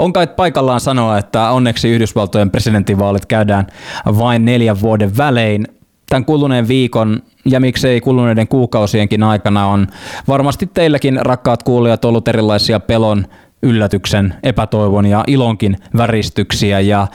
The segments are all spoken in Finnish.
On kai paikallaan sanoa, että onneksi Yhdysvaltojen presidentinvaalit käydään vain neljän vuoden välein. Tämän kuluneen viikon ja miksei kuluneiden kuukausienkin aikana on varmasti teilläkin rakkaat kuulijat ollut erilaisia pelon yllätyksen, epätoivon ja ilonkin väristyksiä. Ja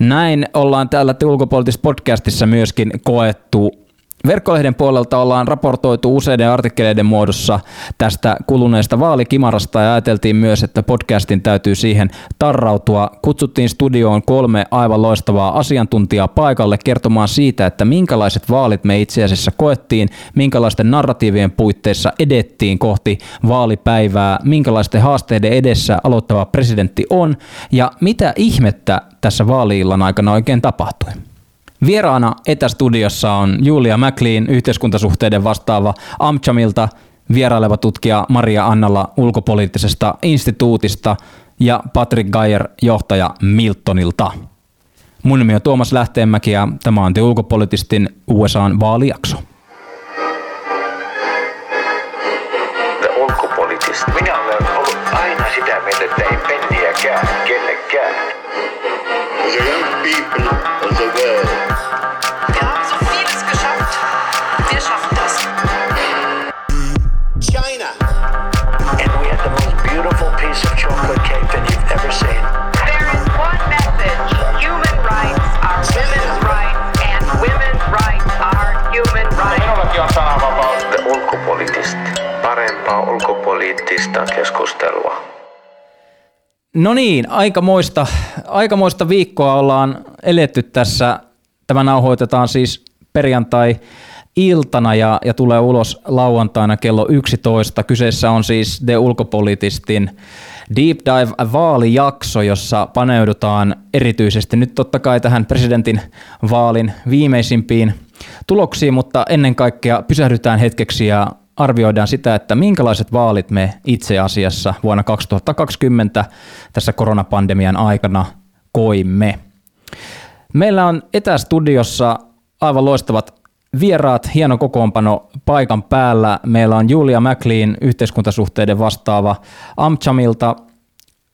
näin ollaan täällä ulkopoliittisessa podcastissa myöskin koettu Verkkolehden puolelta ollaan raportoitu useiden artikkeleiden muodossa tästä kuluneesta vaalikimarasta ja ajateltiin myös, että podcastin täytyy siihen tarrautua. Kutsuttiin studioon kolme aivan loistavaa asiantuntijaa paikalle kertomaan siitä, että minkälaiset vaalit me itse asiassa koettiin, minkälaisten narratiivien puitteissa edettiin kohti vaalipäivää, minkälaisten haasteiden edessä aloittava presidentti on ja mitä ihmettä tässä vaaliillan aikana oikein tapahtui. Vieraana etästudiossa on Julia McLean, yhteiskuntasuhteiden vastaava Amchamilta, vieraileva tutkija Maria Annalla ulkopoliittisesta instituutista ja Patrick Geyer, johtaja Miltonilta. Mun nimi on Tuomas Lähteenmäki ja tämä on The Ulkopolitistin USAn vaalijakso. Parempaa ulkopoliittista keskustelua. No niin, aikamoista, aikamoista viikkoa ollaan eletty tässä. Tämä nauhoitetaan siis perjantai iltana ja, ja tulee ulos lauantaina kello 11. Kyseessä on siis The Ulkopolitistin Deep Dive vaalijakso, jossa paneudutaan erityisesti nyt totta kai tähän presidentin vaalin viimeisimpiin tuloksiin, mutta ennen kaikkea pysähdytään hetkeksi ja arvioidaan sitä, että minkälaiset vaalit me itse asiassa vuonna 2020 tässä koronapandemian aikana koimme. Meillä on etästudiossa aivan loistavat vieraat, hieno kokoonpano paikan päällä. Meillä on Julia McLean, yhteiskuntasuhteiden vastaava Amchamilta,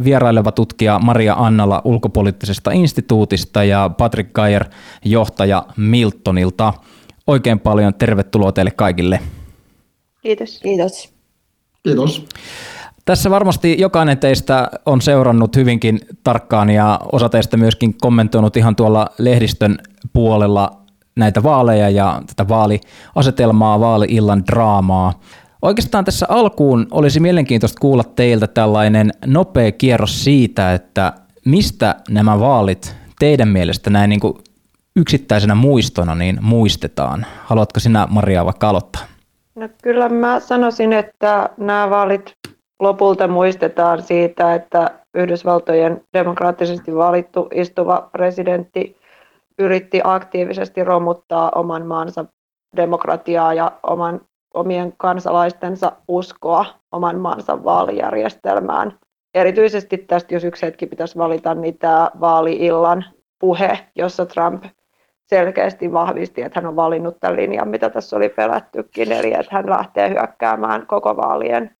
vieraileva tutkija Maria Annala ulkopoliittisesta instituutista ja Patrick Geyer, johtaja Miltonilta. Oikein paljon tervetuloa teille kaikille. Kiitos. Kiitos. Kiitos. Tässä varmasti jokainen teistä on seurannut hyvinkin tarkkaan ja osa teistä myöskin kommentoinut ihan tuolla lehdistön puolella näitä vaaleja ja tätä vaaliasetelmaa, vaali-illan draamaa. Oikeastaan tässä alkuun olisi mielenkiintoista kuulla teiltä tällainen nopea kierros siitä, että mistä nämä vaalit teidän mielestä näin niin kuin yksittäisenä muistona niin muistetaan. Haluatko sinä Maria vaikka aloittaa? No kyllä mä sanoisin, että nämä vaalit lopulta muistetaan siitä, että Yhdysvaltojen demokraattisesti valittu istuva presidentti yritti aktiivisesti romuttaa oman maansa demokratiaa ja oman, omien kansalaistensa uskoa oman maansa vaalijärjestelmään. Erityisesti tästä, jos yksi hetki pitäisi valita, niin tämä vaali-illan puhe, jossa Trump selkeästi vahvisti, että hän on valinnut tämän linjan, mitä tässä oli pelättykin, eli että hän lähtee hyökkäämään koko vaalien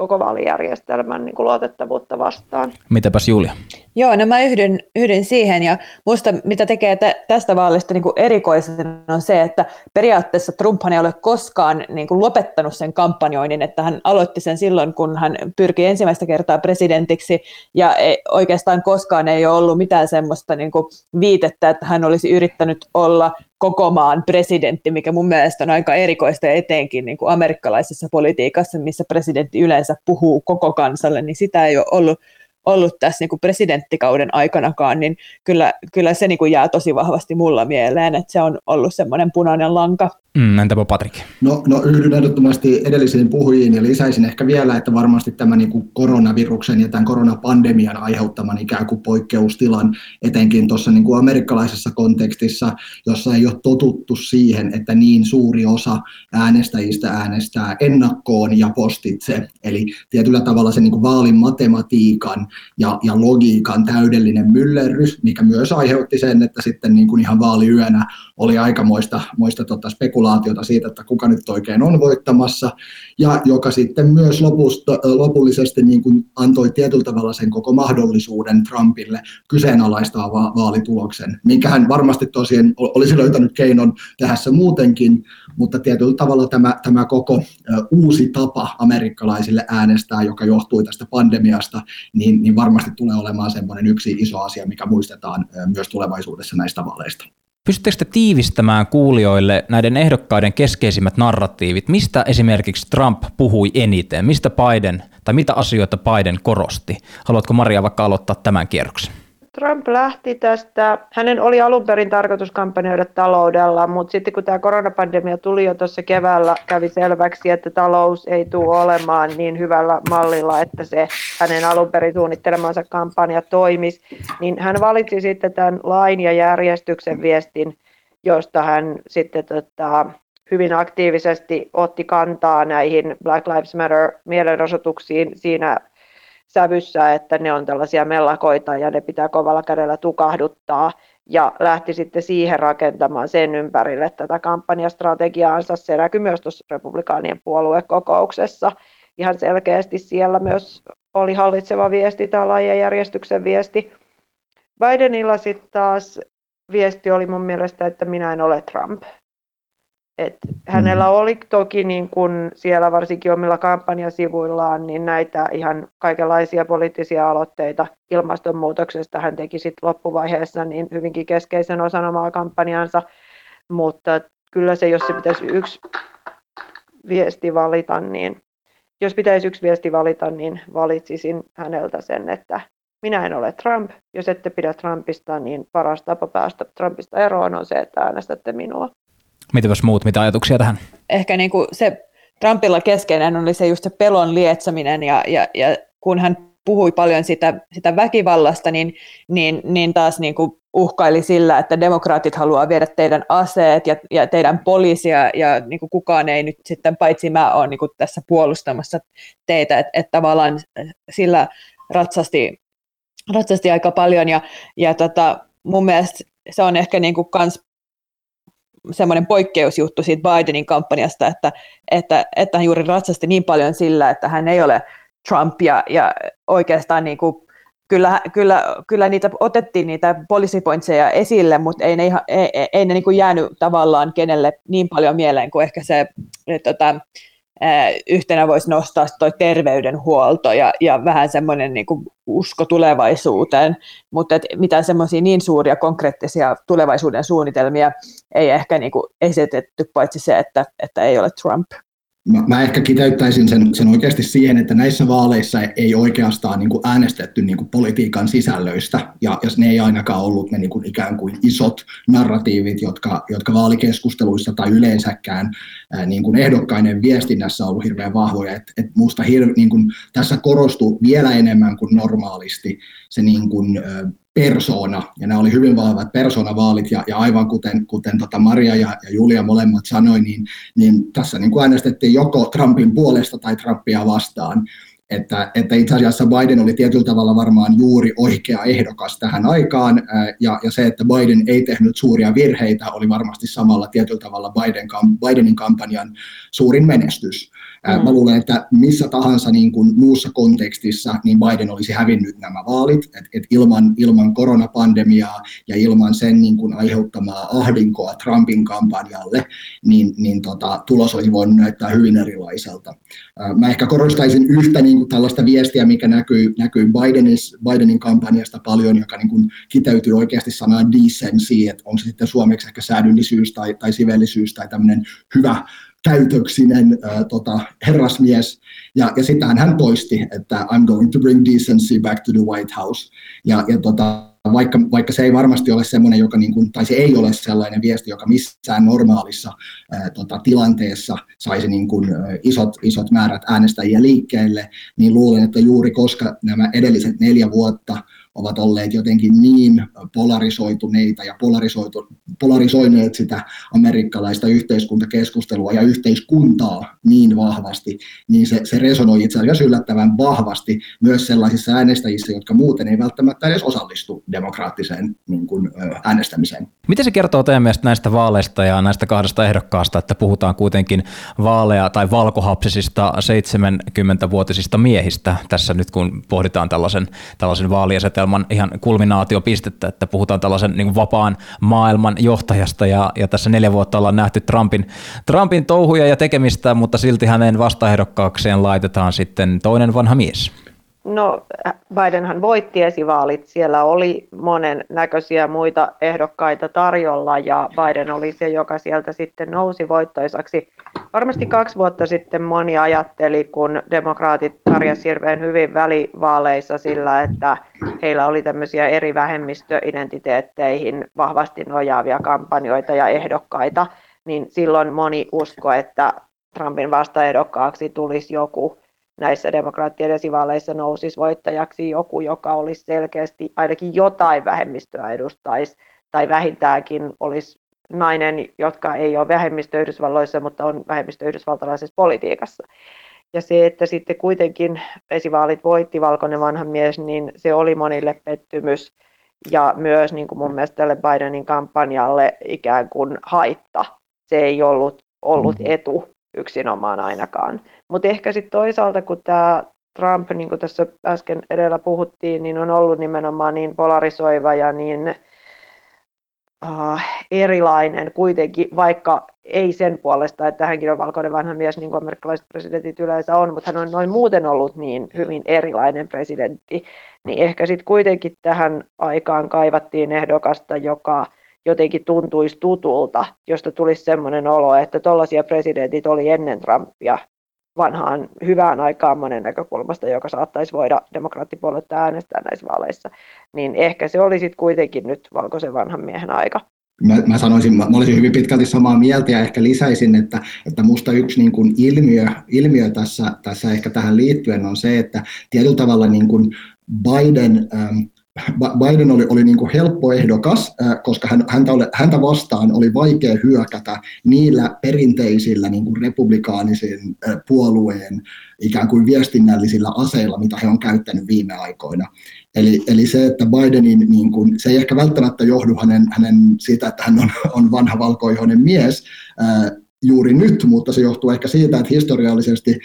koko vaalijärjestelmän niin kuin luotettavuutta vastaan. Mitäpäs Julia? Joo, no mä yhdyn, yhdyn siihen ja musta mitä tekee tä, tästä vaalista niin kuin erikoisen on se, että periaatteessa Trumphan ei ole koskaan niin kuin lopettanut sen kampanjoinnin, että hän aloitti sen silloin, kun hän pyrki ensimmäistä kertaa presidentiksi ja ei, oikeastaan koskaan ei ole ollut mitään semmoista niin kuin viitettä, että hän olisi yrittänyt olla koko maan presidentti, mikä mun mielestä on aika erikoista etenkin niin kuin amerikkalaisessa politiikassa, missä presidentti yleensä puhuu koko kansalle, niin sitä ei ole ollut ollut tässä niin kuin presidenttikauden aikanakaan, niin kyllä, kyllä se niin kuin jää tosi vahvasti mulla mieleen, että se on ollut semmoinen punainen lanka. Mm, entäpä Patrik? No, no yhdyn ehdottomasti edellisiin puhujiin ja lisäisin ehkä vielä, että varmasti tämä niin kuin koronaviruksen ja tämän koronapandemian aiheuttaman ikään kuin poikkeustilan, etenkin tuossa niin kuin amerikkalaisessa kontekstissa, jossa ei ole totuttu siihen, että niin suuri osa äänestäjistä äänestää ennakkoon ja postitse. Eli tietyllä tavalla se niin kuin vaalin matematiikan ja, ja logiikan täydellinen myllerrys, mikä myös aiheutti sen, että sitten niin kuin ihan vaaliyönä oli aikamoista moista tota spekulaatiota siitä, että kuka nyt oikein on voittamassa, ja joka sitten myös lopusta, lopullisesti niin kuin antoi tietyllä tavalla sen koko mahdollisuuden Trumpille kyseenalaistaa va- vaalituloksen, minkä hän varmasti tosiaan olisi löytänyt keinon tehdä se muutenkin, mutta tietyllä tavalla tämä, tämä koko uusi tapa amerikkalaisille äänestää, joka johtui tästä pandemiasta, niin, niin varmasti tulee olemaan semmoinen yksi iso asia, mikä muistetaan myös tulevaisuudessa näistä vaaleista. Pystyttekö te tiivistämään kuulijoille näiden ehdokkaiden keskeisimmät narratiivit? Mistä esimerkiksi Trump puhui eniten? Mistä Biden tai mitä asioita Biden korosti? Haluatko Maria vaikka aloittaa tämän kierroksen? Trump lähti tästä, hänen oli alun perin tarkoitus kampanjoida taloudella, mutta sitten kun tämä koronapandemia tuli jo tuossa keväällä, kävi selväksi, että talous ei tule olemaan niin hyvällä mallilla, että se hänen alun perin suunnittelemansa kampanja toimisi, niin hän valitsi sitten tämän lain ja järjestyksen viestin, josta hän sitten tota, hyvin aktiivisesti otti kantaa näihin Black Lives Matter mielenosoituksiin siinä sävyssä, että ne on tällaisia mellakoita ja ne pitää kovalla kädellä tukahduttaa ja lähti sitten siihen rakentamaan sen ympärille tätä kampanjastrategiaansa. Se näkyy myös tuossa republikaanien puoluekokouksessa. Ihan selkeästi siellä myös oli hallitseva viesti tai laajan järjestyksen viesti. Bidenilla sitten taas viesti oli mun mielestä, että minä en ole Trump. Et hänellä mm. oli toki niin kun siellä varsinkin omilla kampanjasivuillaan niin näitä ihan kaikenlaisia poliittisia aloitteita ilmastonmuutoksesta. Hän teki sitten loppuvaiheessa niin hyvinkin keskeisen osan omaa kampanjansa, mutta kyllä se, jos se pitäisi yksi viesti valita, niin jos pitäisi yksi viesti valita, niin valitsisin häneltä sen, että minä en ole Trump. Jos ette pidä Trumpista, niin paras tapa päästä Trumpista eroon on se, että äänestätte minua. Mitäpäs muut, mitä ajatuksia tähän? Ehkä niin kuin se Trumpilla keskeinen oli se just se pelon lietsominen ja, ja, ja kun hän puhui paljon sitä, sitä väkivallasta, niin, niin, niin taas niin kuin uhkaili sillä, että demokraatit haluaa viedä teidän aseet ja, ja teidän poliisia ja niin kuin kukaan ei nyt sitten, paitsi mä olen niin kuin tässä puolustamassa teitä, että et tavallaan sillä ratsasti, ratsasti aika paljon ja, ja tota, mun mielestä se on ehkä niin kuin kans semmoinen poikkeusjuttu siitä Bidenin kampanjasta, että, että, että hän juuri ratsasti niin paljon sillä, että hän ei ole Trump ja, ja oikeastaan niin kuin, kyllä, kyllä, kyllä niitä otettiin niitä poliisipointseja esille, mutta ei ne, ihan, ei, ei ne niin kuin jäänyt tavallaan kenelle niin paljon mieleen kuin ehkä se että, tota, yhtenä voisi nostaa toi terveydenhuolto ja, ja vähän semmoinen niin usko tulevaisuuteen, mutta et mitään semmoisia niin suuria konkreettisia tulevaisuuden suunnitelmia ei ehkä niin kuin esitetty, paitsi se, että, että ei ole Trump. Mä, mä ehkä kiteyttäisin sen, sen oikeasti siihen, että näissä vaaleissa ei oikeastaan niin kuin äänestetty niin kuin politiikan sisällöistä, ja, ja ne ei ainakaan ollut ne niin kuin ikään kuin isot narratiivit, jotka, jotka vaalikeskusteluissa tai yleensäkään ää, niin kuin ehdokkainen viestinnässä on ollut hirveän vahvoja. Et, et musta hir, niin kuin, tässä korostuu vielä enemmän kuin normaalisti se niin kuin, persona, ja nämä oli hyvin vahvat persoonavaalit, ja, ja aivan kuten, kuten tota Maria ja, ja Julia molemmat sanoi, niin, niin tässä niin kuin äänestettiin joko Trumpin puolesta tai Trumpia vastaan, että, että itse asiassa Biden oli tietyllä tavalla varmaan juuri oikea ehdokas tähän aikaan, ja, ja se, että Biden ei tehnyt suuria virheitä, oli varmasti samalla tietyllä tavalla Biden, Bidenin kampanjan suurin menestys. Mm. Mä luulen, että missä tahansa niin kuin muussa kontekstissa niin Biden olisi hävinnyt nämä vaalit, että et ilman, ilman koronapandemiaa ja ilman sen niin kuin aiheuttamaa ahdinkoa Trumpin kampanjalle, niin, niin tota, tulos olisi voinut näyttää hyvin erilaiselta. Mä ehkä korostaisin yhtä niin kuin tällaista viestiä, mikä näkyy, näkyy Bidenis, Bidenin kampanjasta paljon, joka niin kuin kiteytyy oikeasti sanaan decency, että onko se sitten suomeksi ehkä säädyllisyys tai, tai sivellisyys tai tämmöinen hyvä käytöksinen äh, tota, herrasmies, ja, ja sitähän hän toisti, että I'm going to bring decency back to the White House, ja, ja tota, vaikka, vaikka se ei varmasti ole semmoinen, joka niin kuin, tai se ei ole sellainen viesti, joka missään normaalissa ää, tota, tilanteessa saisi niin kuin, ä, isot, isot määrät äänestäjiä liikkeelle, niin luulen, että juuri koska nämä edelliset neljä vuotta ovat olleet jotenkin niin polarisoituneita ja polarisoitu, polarisoineet sitä amerikkalaista yhteiskuntakeskustelua ja yhteiskuntaa niin vahvasti, niin se, se resonoi itse asiassa yllättävän vahvasti myös sellaisissa äänestäjissä, jotka muuten ei välttämättä edes osallistu demokraattiseen niin kuin, äänestämiseen. Miten se kertoo teidän mielestä näistä vaaleista ja näistä kahdesta ehdokkaasta, että puhutaan kuitenkin vaalea tai valkohapsisista 70-vuotisista miehistä tässä nyt, kun pohditaan tällaisen, tällaisen vaaliasetelman ihan kulminaatiopistettä, että puhutaan tällaisen niin vapaan maailman johtajasta ja, ja tässä neljä vuotta ollaan nähty Trumpin, Trumpin touhuja ja tekemistä, mutta silti hänen vastaehdokkaakseen laitetaan sitten toinen vanha mies. No Bidenhan voitti esivaalit, siellä oli monen näköisiä muita ehdokkaita tarjolla ja Biden oli se, joka sieltä sitten nousi voittoisaksi. Varmasti kaksi vuotta sitten moni ajatteli, kun demokraatit pärjäsivät hirveän hyvin välivaaleissa sillä, että heillä oli tämmöisiä eri vähemmistöidentiteetteihin vahvasti nojaavia kampanjoita ja ehdokkaita, niin silloin moni usko, että Trumpin vastaehdokkaaksi tulisi joku näissä demokraattien esivaaleissa nousisi voittajaksi joku, joka olisi selkeästi ainakin jotain vähemmistöä edustaisi, tai vähintäänkin olisi nainen, jotka ei ole vähemmistö Yhdysvalloissa, mutta on vähemmistö yhdysvaltalaisessa politiikassa. Ja se, että sitten kuitenkin esivaalit voitti valkoinen vanha mies, niin se oli monille pettymys ja myös niin kuin mun mielestä tälle Bidenin kampanjalle ikään kuin haitta. Se ei ollut, ollut mm. etu yksinomaan ainakaan. Mutta ehkä sitten toisaalta, kun tämä Trump, niin kuin tässä äsken edellä puhuttiin, niin on ollut nimenomaan niin polarisoiva ja niin uh, erilainen kuitenkin, vaikka ei sen puolesta, että hänkin on valkoinen vanha mies, niin kuin amerikkalaiset presidentit yleensä on, mutta hän on noin muuten ollut niin hyvin erilainen presidentti, niin ehkä sitten kuitenkin tähän aikaan kaivattiin ehdokasta, joka jotenkin tuntuisi tutulta, josta tulisi sellainen olo, että tuollaisia presidentit oli ennen Trumpia vanhaan hyvään aikaan monen näkökulmasta, joka saattaisi voida demokraattipuoletta äänestää näissä vaaleissa, niin ehkä se oli sitten kuitenkin nyt valkoisen vanhan miehen aika. Mä, mä sanoisin, mä, mä olisin hyvin pitkälti samaa mieltä ja ehkä lisäisin, että, että musta yksi niin kuin ilmiö, ilmiö tässä, tässä ehkä tähän liittyen on se, että tietyllä tavalla niin kuin Biden ähm, Biden oli, oli niin kuin helppo ehdokas, koska hän, häntä, oli, häntä vastaan oli vaikea hyökätä niillä perinteisillä niin kuin republikaanisen puolueen ikään kuin viestinnällisillä aseilla, mitä he on käyttänyt viime aikoina. Eli, eli se, että Bidenin, niin kuin, se ei ehkä välttämättä johdu hänen, hänen siitä, että hän on, on vanha valkoihoinen mies, juuri nyt, mutta se johtuu ehkä siitä, että historiallisesti,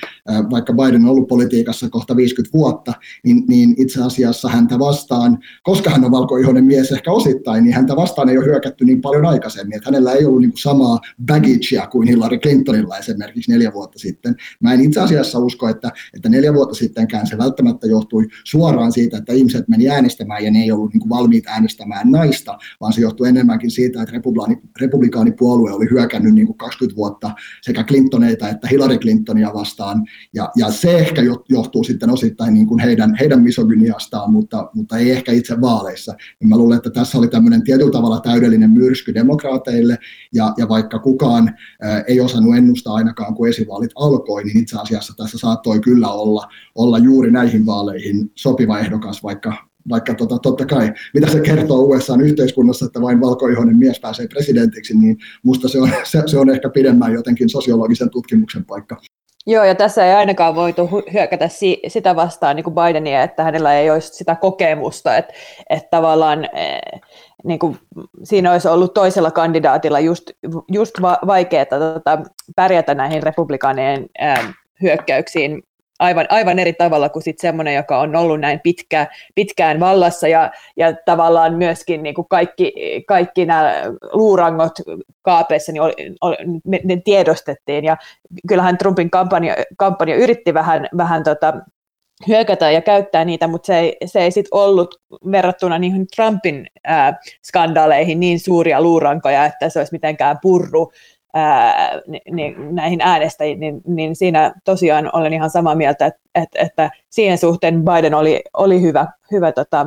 vaikka Biden on ollut politiikassa kohta 50 vuotta, niin, niin itse asiassa häntä vastaan, koska hän on valkoihoinen mies ehkä osittain, niin häntä vastaan ei ole hyökätty niin paljon aikaisemmin, että hänellä ei ollut niin kuin samaa bagagea kuin Hillary Clintonilla esimerkiksi neljä vuotta sitten. Mä en itse asiassa usko, että, että neljä vuotta sittenkään se välttämättä johtui suoraan siitä, että ihmiset meni äänestämään ja ne ei ollut niin kuin valmiit äänestämään naista, vaan se johtui enemmänkin siitä, että republikaanipuolue oli hyökännyt niin kuin 20 vuotta vuotta sekä Clintoneita että Hillary Clintonia vastaan, ja, ja se ehkä johtuu sitten osittain niin kuin heidän, heidän misogyniastaan, mutta, mutta ei ehkä itse vaaleissa. Ja mä luulen, että tässä oli tämmöinen tietyllä tavalla täydellinen myrsky demokraateille, ja, ja vaikka kukaan ää, ei osannut ennustaa ainakaan, kun esivaalit alkoi, niin itse asiassa tässä saattoi kyllä olla, olla juuri näihin vaaleihin sopiva ehdokas, vaikka, vaikka tota, totta kai, mitä se kertoo USA-yhteiskunnassa, että vain valkoihoinen mies pääsee presidentiksi, niin musta se on, se, se on ehkä pidemmän jotenkin sosiologisen tutkimuksen paikka. Joo, ja tässä ei ainakaan voitu hyökätä si- sitä vastaan niin kuin Bidenia, että hänellä ei olisi sitä kokemusta, että, että tavallaan eh, niin kuin siinä olisi ollut toisella kandidaatilla just, just va- vaikeaa tota, pärjätä näihin republikaanien eh, hyökkäyksiin aivan, aivan eri tavalla kuin sit semmoinen, joka on ollut näin pitkä, pitkään vallassa ja, ja tavallaan myöskin niin kuin kaikki, kaikki nämä luurangot kaapeissa niin oli, oli, ne tiedostettiin. Ja kyllähän Trumpin kampanja, kampanja yritti vähän, vähän tota, hyökätä ja käyttää niitä, mutta se ei, se ei sit ollut verrattuna niihin Trumpin ää, skandaaleihin niin suuria luurankoja, että se olisi mitenkään purru ää, niin, näihin äänestäjiin, niin, niin siinä tosiaan olen ihan samaa mieltä, että, että, että siihen suhteen Biden oli, oli hyvä, hyvä tota,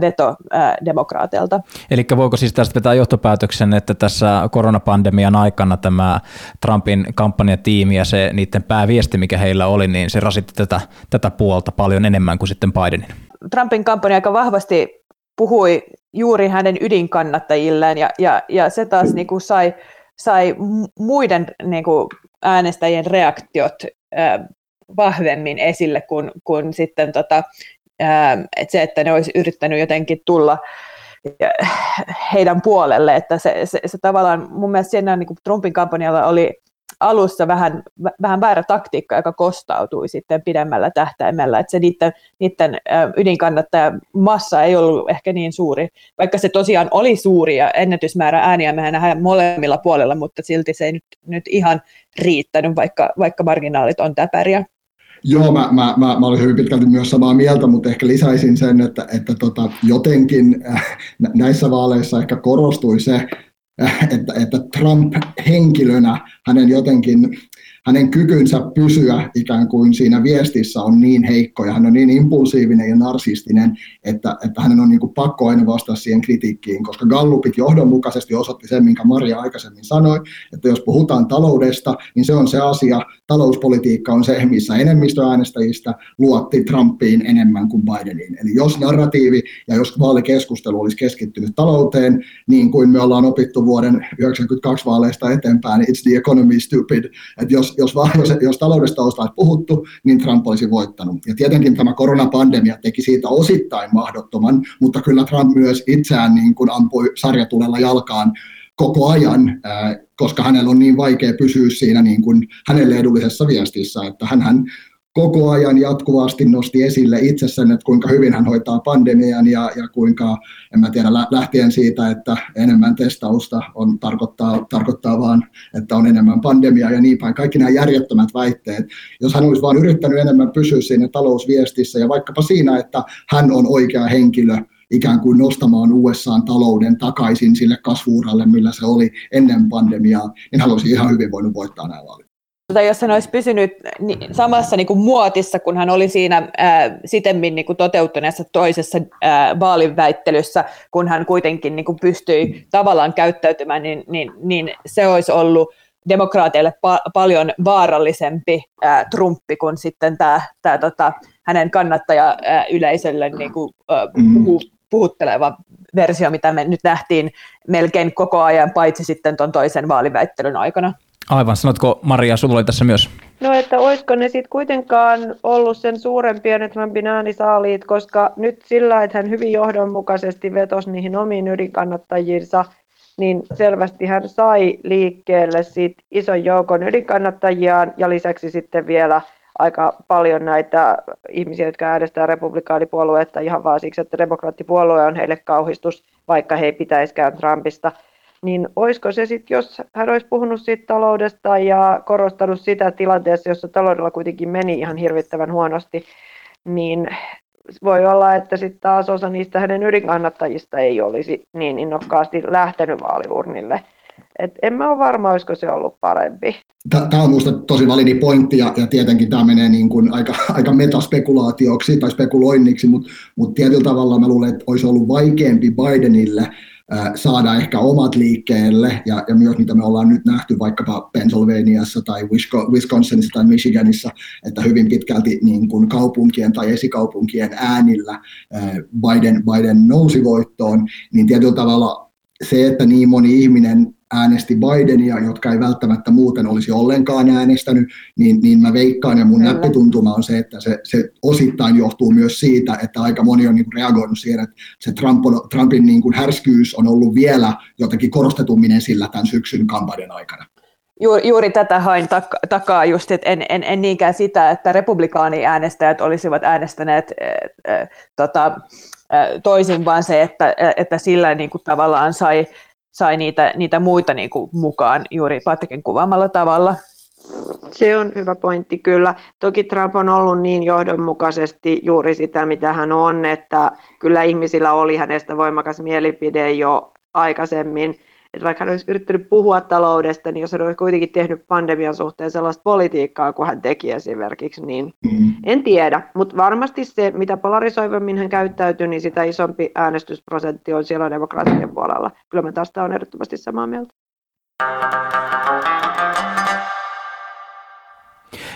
veto demokraateilta. Eli voiko siis tästä vetää johtopäätöksen, että tässä koronapandemian aikana tämä Trumpin kampanjatiimi ja se niiden pääviesti, mikä heillä oli, niin se rasitti tätä, tätä puolta paljon enemmän kuin sitten Bidenin? Trumpin kampanja aika vahvasti puhui juuri hänen ydinkannattajilleen ja, ja, ja se taas niin kuin sai, sai muiden niin kuin äänestäjien reaktiot ää, vahvemmin esille kuin, kuin sitten tota, ää, et se, että ne olisi yrittänyt jotenkin tulla heidän puolelle, että se, se, se tavallaan mun mielestä siinä niin kuin Trumpin kampanjalla oli alussa vähän, vähän väärä taktiikka, joka kostautui sitten pidemmällä tähtäimellä, että se niiden, niiden ydinkannattaja massa ei ollut ehkä niin suuri, vaikka se tosiaan oli suuri ja ennätysmäärä ääniä mehän nähdään molemmilla puolella, mutta silti se ei nyt, nyt ihan riittänyt, vaikka, vaikka marginaalit on täpäriä. Joo, mä, mä, mä, mä olin hyvin pitkälti myös samaa mieltä, mutta ehkä lisäisin sen, että, että tota, jotenkin äh, näissä vaaleissa ehkä korostui se, että, että Trump henkilönä, hänen jotenkin hänen kykynsä pysyä ikään kuin siinä viestissä on niin heikko ja hän on niin impulsiivinen ja narsistinen, että, että hänen on niin kuin pakko aina vastata siihen kritiikkiin, koska Gallupit johdonmukaisesti osoitti sen, minkä Maria aikaisemmin sanoi, että jos puhutaan taloudesta, niin se on se asia, talouspolitiikka on se, missä enemmistö äänestäjistä luotti Trumpiin enemmän kuin Bideniin. Eli jos narratiivi ja jos vaalikeskustelu olisi keskittynyt talouteen, niin kuin me ollaan opittu vuoden 1992 vaaleista eteenpäin, it's the economy stupid, että jos, jos, jos, jos taloudesta olisi puhuttu, niin Trump olisi voittanut. Ja tietenkin tämä koronapandemia teki siitä osittain mahdottoman, mutta kyllä Trump myös itseään niin kuin ampui sarjatulella jalkaan koko ajan, koska hänellä on niin vaikea pysyä siinä niin kuin hänelle edullisessa viestissä, että hän, koko ajan jatkuvasti nosti esille itse sen, että kuinka hyvin hän hoitaa pandemian ja, ja kuinka, en mä tiedä, lähtien siitä, että enemmän testausta on, tarkoittaa, tarkoittaa vaan, että on enemmän pandemiaa ja niin päin. Kaikki nämä järjettömät väitteet. Jos hän olisi vain yrittänyt enemmän pysyä siinä talousviestissä ja vaikkapa siinä, että hän on oikea henkilö, ikään kuin nostamaan USAn talouden takaisin sille kasvuuralle, millä se oli ennen pandemiaa, niin hän olisi ihan hyvin voinut voittaa nämä vaalit tai jos hän olisi pysynyt samassa niin kuin muotissa, kun hän oli siinä ää, sitemmin niin kuin toteutuneessa toisessa ää, vaaliväittelyssä, kun hän kuitenkin niin kuin pystyi tavallaan käyttäytymään, niin, niin, niin se olisi ollut demokraateille pa- paljon vaarallisempi ää, Trumpi kuin sitten tämä, tämä tota, hänen kannattaja yleisölle niin kuin, ää, mm. puhu, puhutteleva versio, mitä me nyt nähtiin melkein koko ajan, paitsi sitten tuon toisen vaaliväittelyn aikana. Aivan, sanotko Maria, sulla oli tässä myös? No, että olisiko ne sitten kuitenkaan ollut sen suurempia ne Trumpin äänisaaliit, koska nyt sillä, että hän hyvin johdonmukaisesti vetosi niihin omiin ydinkannattajiinsa, niin selvästi hän sai liikkeelle sit ison joukon ydinkannattajiaan ja lisäksi sitten vielä aika paljon näitä ihmisiä, jotka äänestää republikaanipuolueetta ihan vaan siksi, että demokraattipuolue on heille kauhistus, vaikka he ei pitäisikään Trumpista – niin olisiko se sitten, jos hän olisi puhunut siitä taloudesta ja korostanut sitä tilanteessa, jossa taloudella kuitenkin meni ihan hirvittävän huonosti, niin voi olla, että sitten taas osa niistä hänen ydinkannattajista ei olisi niin innokkaasti lähtenyt vaaliurnille. Et en mä ole varma, olisiko se ollut parempi. Tämä on minusta tosi validi pointti ja, ja tietenkin tämä menee niin kuin aika, aika metaspekulaatioksi tai spekuloinniksi, mutta mut tietyllä tavalla mä luulen, että olisi ollut vaikeampi Bidenille saada ehkä omat liikkeelle, ja, ja myös mitä me ollaan nyt nähty vaikkapa Pennsylvaniassa tai Wisconsinissa tai Michiganissa, että hyvin pitkälti niin kuin kaupunkien tai esikaupunkien äänillä Biden, Biden nousi voittoon, niin tietyllä tavalla se, että niin moni ihminen äänesti Bidenia, jotka ei välttämättä muuten olisi ollenkaan äänestänyt, niin, niin mä veikkaan ja mun Kyllä. näppituntuma on se, että se, se osittain johtuu myös siitä, että aika moni on niin reagoinut siihen, että se Trump on, Trumpin niin kuin härskyys on ollut vielä jotenkin korostetummin esillä tämän syksyn kampanjan aikana. Juuri, juuri tätä hain tak- takaa just, että en, en, en niinkään sitä, että republikaaniäänestäjät olisivat äänestäneet äh, äh, tota, äh, toisin, vaan se, että, että sillä niin kuin tavallaan sai sai niitä, niitä muita niin kuin mukaan juuri Patrikin kuvaamalla tavalla. Se on hyvä pointti kyllä. Toki Trump on ollut niin johdonmukaisesti juuri sitä, mitä hän on, että kyllä ihmisillä oli hänestä voimakas mielipide jo aikaisemmin että vaikka hän olisi yrittänyt puhua taloudesta, niin jos hän olisi kuitenkin tehnyt pandemian suhteen sellaista politiikkaa kuin hän teki esimerkiksi, niin mm. en tiedä. Mutta varmasti se, mitä polarisoivammin hän käyttäytyy, niin sitä isompi äänestysprosentti on siellä demokraattien puolella. Kyllä mä tästä on ehdottomasti samaa mieltä.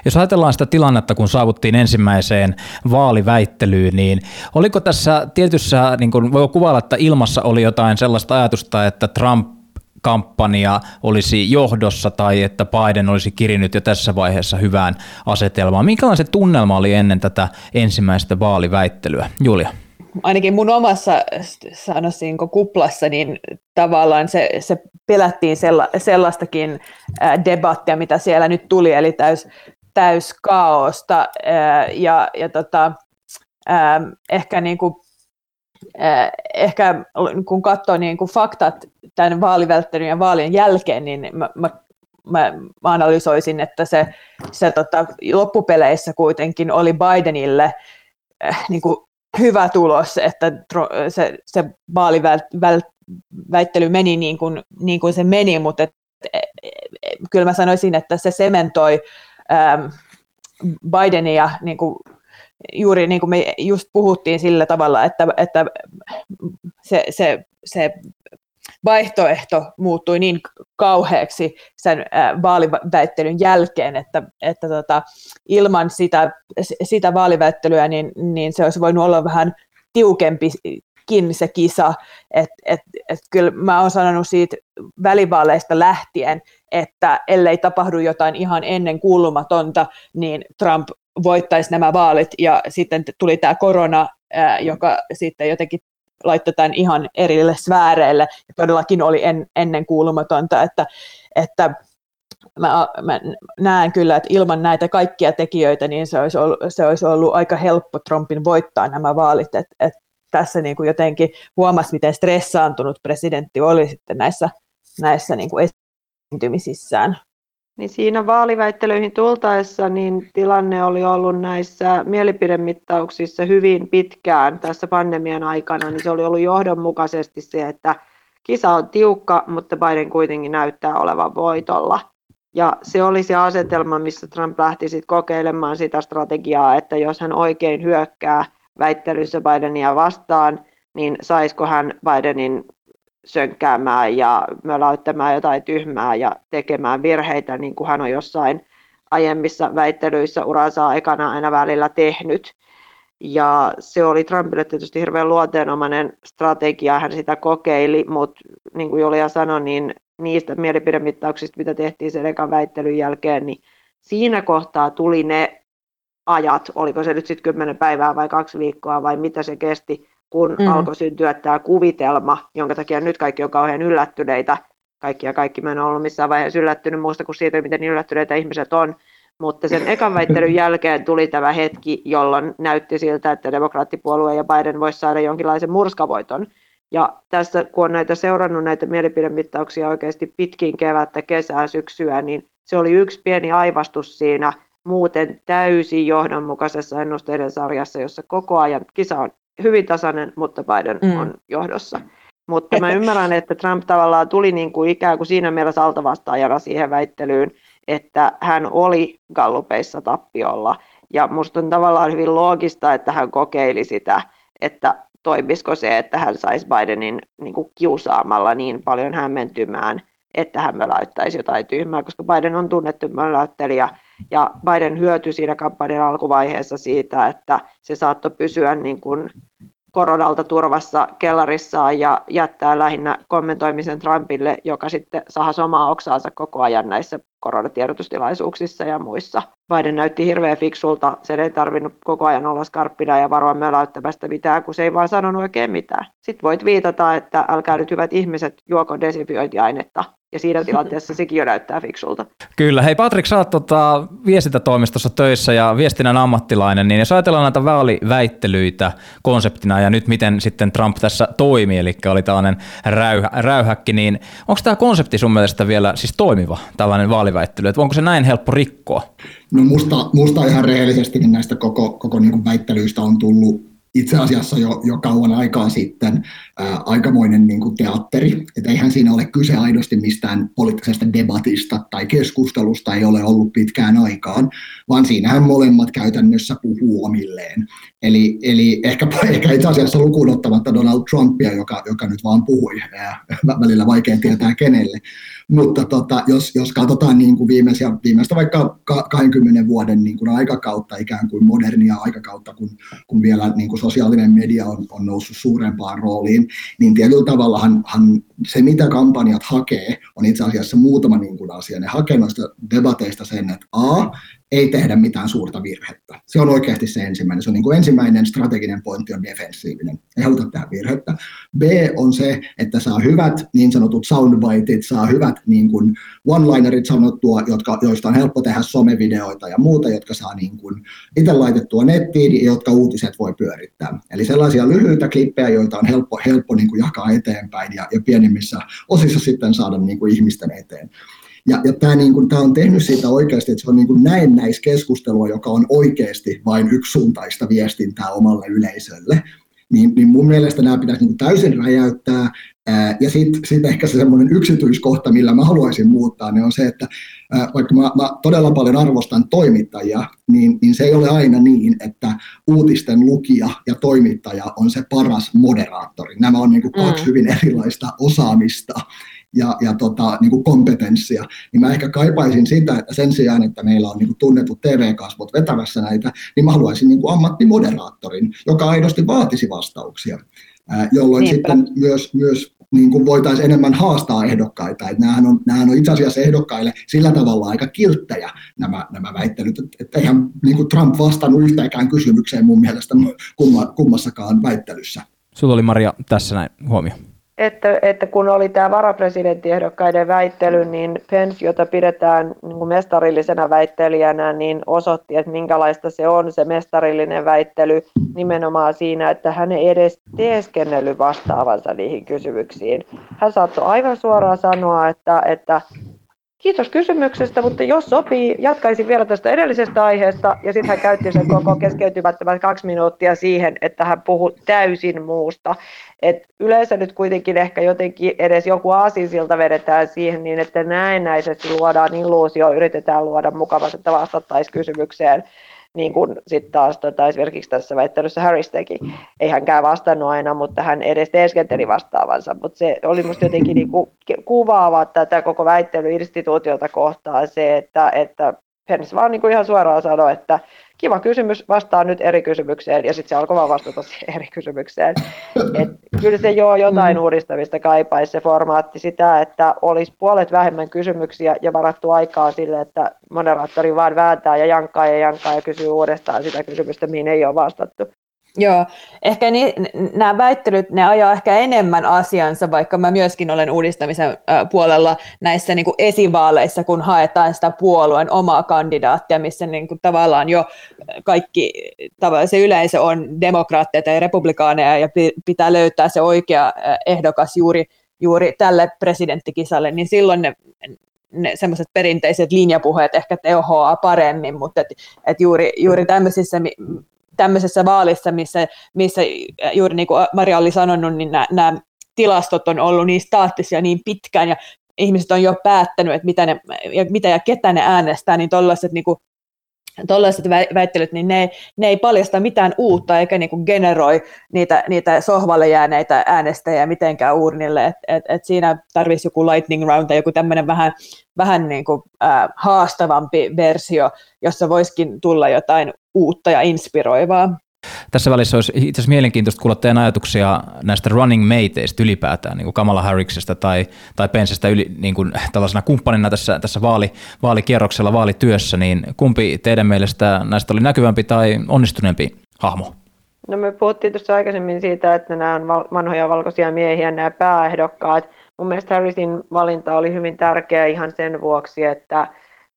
Jos ajatellaan sitä tilannetta, kun saavuttiin ensimmäiseen vaaliväittelyyn, niin oliko tässä tietyssä, niin kuin voi kuvailla, että ilmassa oli jotain sellaista ajatusta, että Trump kampanja olisi johdossa tai että Biden olisi kirinyt jo tässä vaiheessa hyvään asetelmaan. Minkälainen se tunnelma oli ennen tätä ensimmäistä vaaliväittelyä? Julia ainakin mun omassa sanoisinko kuplassa, niin tavallaan se, se pelättiin sella, sellaistakin debattia, mitä siellä nyt tuli, eli täys, täys kaaosta ja, ja tota, ehkä niin kuin, ehkä kun katsoo niin kuin faktat tämän vaalivälttelyn ja vaalien jälkeen, niin mä, mä, mä, mä analysoisin, että se, se tota, loppupeleissä kuitenkin oli Bidenille niin kuin hyvä tulos, että se, se vaaliväittely meni niin kuin, niin kuin se meni, mutta et, e, e, kyllä mä sanoisin, että se sementoi ähm, Bidenia niin kuin, juuri niin kuin me just puhuttiin sillä tavalla, että, että se, se, se vaihtoehto muuttui niin kauheaksi sen vaaliväittelyn jälkeen, että, että tota, ilman sitä, sitä vaaliväittelyä niin, niin se olisi voinut olla vähän tiukempikin se kisa. Et, et, et kyllä mä oon sanonut siitä välivaaleista lähtien, että ellei tapahdu jotain ihan ennen kuulumatonta, niin Trump voittaisi nämä vaalit ja sitten tuli tämä korona, joka sitten jotenkin laittoi tämän ihan erille sfääreille. Todellakin oli en, ennen kuulumatonta, että, että mä, mä näen kyllä, että ilman näitä kaikkia tekijöitä, niin se olisi ollut, se olisi ollut aika helppo Trumpin voittaa nämä vaalit. Et, et tässä niin kuin jotenkin huomasi, miten stressaantunut presidentti oli sitten näissä, näissä niin kuin esiintymisissään. Niin siinä vaaliväittelyihin tultaessa niin tilanne oli ollut näissä mielipidemittauksissa hyvin pitkään tässä pandemian aikana, niin se oli ollut johdonmukaisesti se, että kisa on tiukka, mutta Biden kuitenkin näyttää olevan voitolla. Ja se oli se asetelma, missä Trump lähti sitten kokeilemaan sitä strategiaa, että jos hän oikein hyökkää väittelyssä Bidenia vastaan, niin saisiko hän Bidenin sönkkäämään ja möläyttämään jotain tyhmää ja tekemään virheitä, niin kuin hän on jossain aiemmissa väittelyissä uransa aikana aina välillä tehnyt. Ja se oli Trumpille tietysti hirveän luonteenomainen strategia, hän sitä kokeili, mutta niin kuin Julia sanoi, niin niistä mielipidemittauksista, mitä tehtiin sen ekan väittelyn jälkeen, niin siinä kohtaa tuli ne ajat, oliko se nyt sitten kymmenen päivää vai kaksi viikkoa vai mitä se kesti, kun mm. alkoi syntyä tämä kuvitelma, jonka takia nyt kaikki on kauhean yllättyneitä. Kaikki ja kaikki mä en ollut missään vaiheessa yllättynyt muusta kuin siitä, miten yllättyneitä ihmiset on. Mutta sen ekan väittelyn jälkeen tuli tämä hetki, jolloin näytti siltä, että demokraattipuolue ja Biden voisi saada jonkinlaisen murskavoiton. Ja tässä, kun on näitä seurannut näitä mielipidemittauksia oikeasti pitkin kevättä, kesää, syksyä, niin se oli yksi pieni aivastus siinä muuten täysin johdonmukaisessa ennusteiden sarjassa, jossa koko ajan kisa on hyvin tasainen, mutta Biden mm. on johdossa. Mutta mä ymmärrän, että Trump tavallaan tuli niin kuin ikään kuin siinä mielessä altavastaajana siihen väittelyyn, että hän oli gallupeissa tappiolla. Ja musta on tavallaan hyvin loogista, että hän kokeili sitä, että toimisiko se, että hän saisi Bidenin niin kuin kiusaamalla niin paljon hämmentymään, että hän möläyttäisi jotain tyhmää, koska Biden on tunnettu möläyttelijä ja Biden hyötyi siinä kampanjan alkuvaiheessa siitä, että se saattoi pysyä niin kuin koronalta turvassa kellarissaan ja jättää lähinnä kommentoimisen Trumpille, joka sitten saa omaa oksaansa koko ajan näissä koronatiedotustilaisuuksissa ja muissa. Biden näytti hirveän fiksulta, sen ei tarvinnut koko ajan olla skarppina ja varoa möläyttämästä mitään, kun se ei vaan sanonut oikein mitään. Sitten voit viitata, että älkää nyt hyvät ihmiset juoko desinfiointiainetta, ja siinä tilanteessa sekin jo näyttää fiksulta. Kyllä. Hei Patrik, sä oot tota, viestintätoimistossa töissä ja viestinnän ammattilainen, niin jos ajatellaan näitä vaaliväittelyitä konseptina ja nyt miten sitten Trump tässä toimi, eli oli tällainen räyhä, räyhäkki, niin onko tämä konsepti sun mielestä vielä siis toimiva, tällainen vaaliväittely, että onko se näin helppo rikkoa? No musta, musta ihan rehellisesti niin näistä koko, koko niin kuin väittelyistä on tullut itse asiassa jo, jo kauan aikaa sitten ää, aikamoinen niin kuin teatteri. Että eihän siinä ole kyse aidosti mistään poliittisesta debatista tai keskustelusta ei ole ollut pitkään aikaan, vaan siinähän molemmat käytännössä puhuu omilleen. Eli, eli ehkä, ehkä itse asiassa lukuun ottamatta Donald Trumpia, joka, joka nyt vaan puhui, ää, välillä vaikea tietää kenelle. Mutta tota, jos, jos katsotaan niin kuin viimeisiä, viimeistä vaikka 20 vuoden niin kuin aikakautta, ikään kuin modernia aikakautta, kun, kun vielä niin kuin sosiaalinen media on, on noussut suurempaan rooliin, niin tietyllä tavallahan se, mitä kampanjat hakee, on itse asiassa muutama niin kuin asia. Ne hakee noista debateista sen, että A, ei tehdä mitään suurta virhettä. Se on oikeasti se ensimmäinen. Se on niin kuin ensimmäinen strateginen pointti on defensiivinen. Ei haluta tehdä virhettä. B on se, että saa hyvät niin sanotut soundbiteit, saa hyvät niin kuin one-linerit sanottua, jotka, joista on helppo tehdä somevideoita ja muuta, jotka saa niin kuin itse laitettua nettiin ja jotka uutiset voi pyörittää. Eli sellaisia lyhyitä klippejä, joita on helppo, helppo niin kuin jakaa eteenpäin ja, ja pienimmissä osissa sitten saada niin kuin ihmisten eteen. Ja, ja tämä, niin kuin, tämä on tehnyt siitä oikeasti, että se on niin kuin näennäiskeskustelua, joka on oikeasti vain yksisuuntaista viestintää omalle yleisölle. Niin, niin mun mielestä nämä pitäisi niin täysin räjäyttää. Ää, ja sitten sit ehkä se semmoinen yksityiskohta, millä mä haluaisin muuttaa, niin on se, että ää, vaikka mä, mä todella paljon arvostan toimittajia, niin, niin se ei ole aina niin, että uutisten lukija ja toimittaja on se paras moderaattori. Nämä on niin kuin kaksi mm. hyvin erilaista osaamista ja, ja tota, niin kuin kompetenssia, niin mä ehkä kaipaisin sitä, että sen sijaan, että meillä on niin kuin tunnetut TV-kasvot vetämässä näitä, niin mä haluaisin niin kuin ammattimoderaattorin, joka aidosti vaatisi vastauksia, jolloin Niinpä. sitten myös, myös niin kuin voitaisiin enemmän haastaa ehdokkaita. Että nämähän, on, nämähän on itse asiassa ehdokkaille sillä tavalla aika kilttejä nämä, nämä väittelyt. Että, että eihän niin kuin Trump vastannut yhtäkään kysymykseen mun mielestä kumma, kummassakaan väittelyssä. Sulla oli Maria tässä näin huomio että, että kun oli tämä varapresidenttiehdokkaiden väittely, niin Pence, jota pidetään niin kuin mestarillisena väittelijänä, niin osoitti, että minkälaista se on se mestarillinen väittely nimenomaan siinä, että hän ei edes teeskennellyt vastaavansa niihin kysymyksiin. Hän saattoi aivan suoraan sanoa, että, että Kiitos kysymyksestä, mutta jos sopii, jatkaisin vielä tästä edellisestä aiheesta. Ja sitten hän käytti sen koko keskeytymättömän kaksi minuuttia siihen, että hän puhui täysin muusta. Et yleensä nyt kuitenkin ehkä jotenkin edes joku siltä vedetään siihen niin, että näennäisesti luodaan illuusio, yritetään luoda mukavasti, että vastattaisiin kysymykseen niin kuin sitten taas tota, esimerkiksi tässä väittelyssä Harris teki. Ei hänkään vastannut aina, mutta hän edes teeskenteli vastaavansa. Mutta se oli minusta jotenkin niin kuin kuvaava tätä koko väittelyinstituutiota kohtaan se, että, että Pence vaan niin kuin ihan suoraan sanoi, että kiva kysymys, vastaa nyt eri kysymykseen, ja sitten se alkoi vaan vastata eri kysymykseen. Et kyllä se jo jotain mm. uudistamista kaipaisi se formaatti sitä, että olisi puolet vähemmän kysymyksiä ja varattu aikaa sille, että moderaattori vaan vääntää ja jankkaa ja jankkaa ja kysyy uudestaan sitä kysymystä, mihin ei ole vastattu. Joo, ehkä ni, nämä väittelyt, ne ajaa ehkä enemmän asiansa, vaikka mä myöskin olen uudistamisen puolella näissä niin kuin esivaaleissa, kun haetaan sitä puolueen omaa kandidaattia, missä niin kuin tavallaan jo kaikki, se yleisö on demokraatteja tai republikaaneja ja pitää löytää se oikea ehdokas juuri, juuri tälle presidenttikisalle, niin silloin ne, ne semmoiset perinteiset linjapuheet ehkä tehoaa paremmin, mutta et, et juuri, juuri tämmöisissä tämmöisessä vaalissa, missä, missä juuri niin kuin Maria oli sanonut, niin nämä, tilastot on ollut niin staattisia niin pitkään ja ihmiset on jo päättänyt, että mitä, ne, ja, mitä ja ketä ne äänestää, niin tuollaiset niin tuollaiset väittelyt, niin ne, ne ei paljasta mitään uutta eikä niin kuin generoi niitä, niitä sohvalle jääneitä äänestäjiä mitenkään urnille. Et, et, et siinä tarvitsisi joku lightning round tai joku tämmöinen vähän, vähän niin kuin, äh, haastavampi versio, jossa voisikin tulla jotain uutta ja inspiroivaa. Tässä välissä olisi itse asiassa mielenkiintoista kuulla teidän ajatuksia näistä running mateista ylipäätään, niin kuin Kamala Harrisista tai, tai Pencestä yli, niin kuin tällaisena kumppanina tässä, tässä vaali, vaalikierroksella, vaalityössä, niin kumpi teidän mielestä näistä oli näkyvämpi tai onnistuneempi hahmo? No me puhuttiin tuossa aikaisemmin siitä, että nämä on vanhoja valkoisia miehiä, nämä pääehdokkaat. Mun mielestä Harrisin valinta oli hyvin tärkeä ihan sen vuoksi, että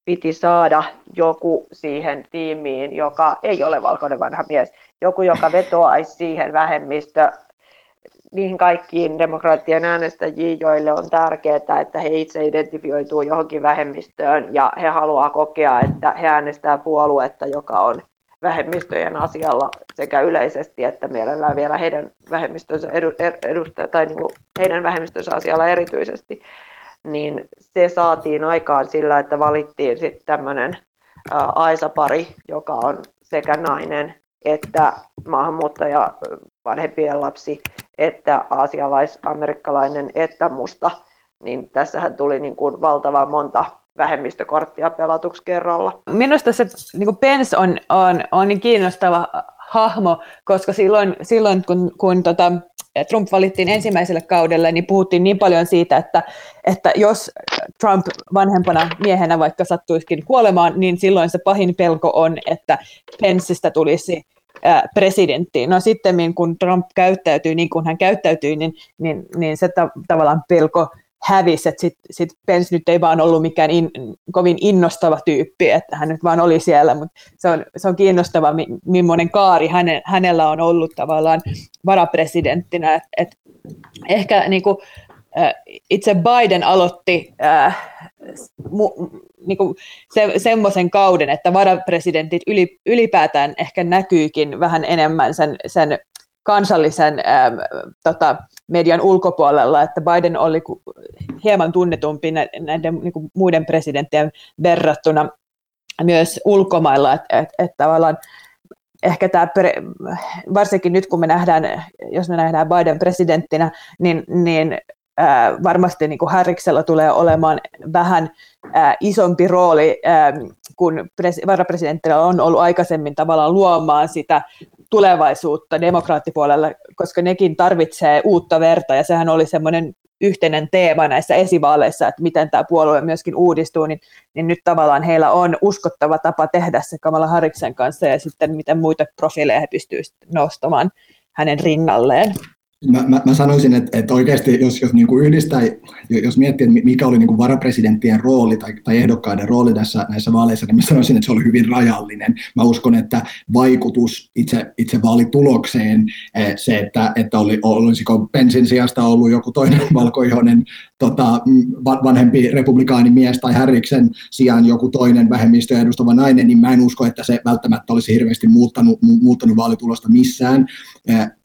piti saada joku siihen tiimiin, joka ei ole valkoinen vanha mies, joku, joka vetoaisi siihen vähemmistö, niihin kaikkiin demokraattien äänestäjiin, joille on tärkeää, että he itse identifioituu johonkin vähemmistöön ja he haluaa kokea, että he äänestää puoluetta, joka on vähemmistöjen asialla sekä yleisesti että mielellään vielä heidän vähemmistönsä edu, edustaja, tai niin kuin heidän vähemmistönsä asialla erityisesti, niin se saatiin aikaan sillä, että valittiin sitten tämmöinen Aisa-pari, joka on sekä nainen että maahanmuuttaja vanhempien lapsi, että aasialais-amerikkalainen, että musta, niin tässähän tuli niin kuin valtavan monta vähemmistökorttia pelatuksi kerralla. Minusta se niin kuin Pence on, on, on niin kiinnostava hahmo, koska silloin, silloin kun, kun tota, Trump valittiin ensimmäiselle kaudelle, niin puhuttiin niin paljon siitä, että, että jos Trump vanhempana miehenä vaikka sattuisikin kuolemaan, niin silloin se pahin pelko on, että Penceistä tulisi presidentti. No sitten kun Trump käyttäytyy niin kuin hän käyttäytyi, niin, niin, niin se ta- tavallaan pelko hävisi, että sitten sit Pence nyt ei vaan ollut mikään in, kovin innostava tyyppi, että hän nyt vaan oli siellä, mutta se on, se on kiinnostava, mi, millainen kaari häne, hänellä on ollut tavallaan varapresidenttinä, että et ehkä niin kuin, itse Biden aloitti äh, mu, niin kuin se, semmoisen kauden, että varapresidentit yli, ylipäätään ehkä näkyykin vähän enemmän sen, sen kansallisen ähm, tota, median ulkopuolella, että Biden oli hieman tunnetumpi näiden niin kuin muiden presidenttien verrattuna myös ulkomailla, että et, et tavallaan ehkä tämä, varsinkin nyt kun me nähdään, jos me nähdään Biden presidenttinä, niin, niin ää, varmasti niin kuin Harriksella tulee olemaan vähän ää, isompi rooli, ää, kun pres- varapresidentillä on ollut aikaisemmin tavallaan luomaan sitä tulevaisuutta demokraattipuolella, koska nekin tarvitsee uutta verta, ja sehän oli semmoinen yhteinen teema näissä esivaaleissa, että miten tämä puolue myöskin uudistuu, niin, niin nyt tavallaan heillä on uskottava tapa tehdä se Kamala Harriksen kanssa, ja sitten miten muita profiileja he pystyvät nostamaan hänen rinnalleen mä, mä, mä sanoisin, että, että oikeasti jos, jos niin kuin yhdistää, jos miettii, että mikä oli niin kuin varapresidenttien rooli tai, tai ehdokkaiden rooli tässä, näissä vaaleissa, niin mä sanoisin, että se oli hyvin rajallinen. Mä uskon, että vaikutus itse, itse vaalitulokseen, eh, se, että, että oli, olisiko Pensin sijasta ollut joku toinen valkoihoinen tota, vanhempi republikaanimies tai Härriksen sijaan joku toinen vähemmistöä edustava nainen, niin mä en usko, että se välttämättä olisi hirveästi muuttanut, muuttanut vaalitulosta missään.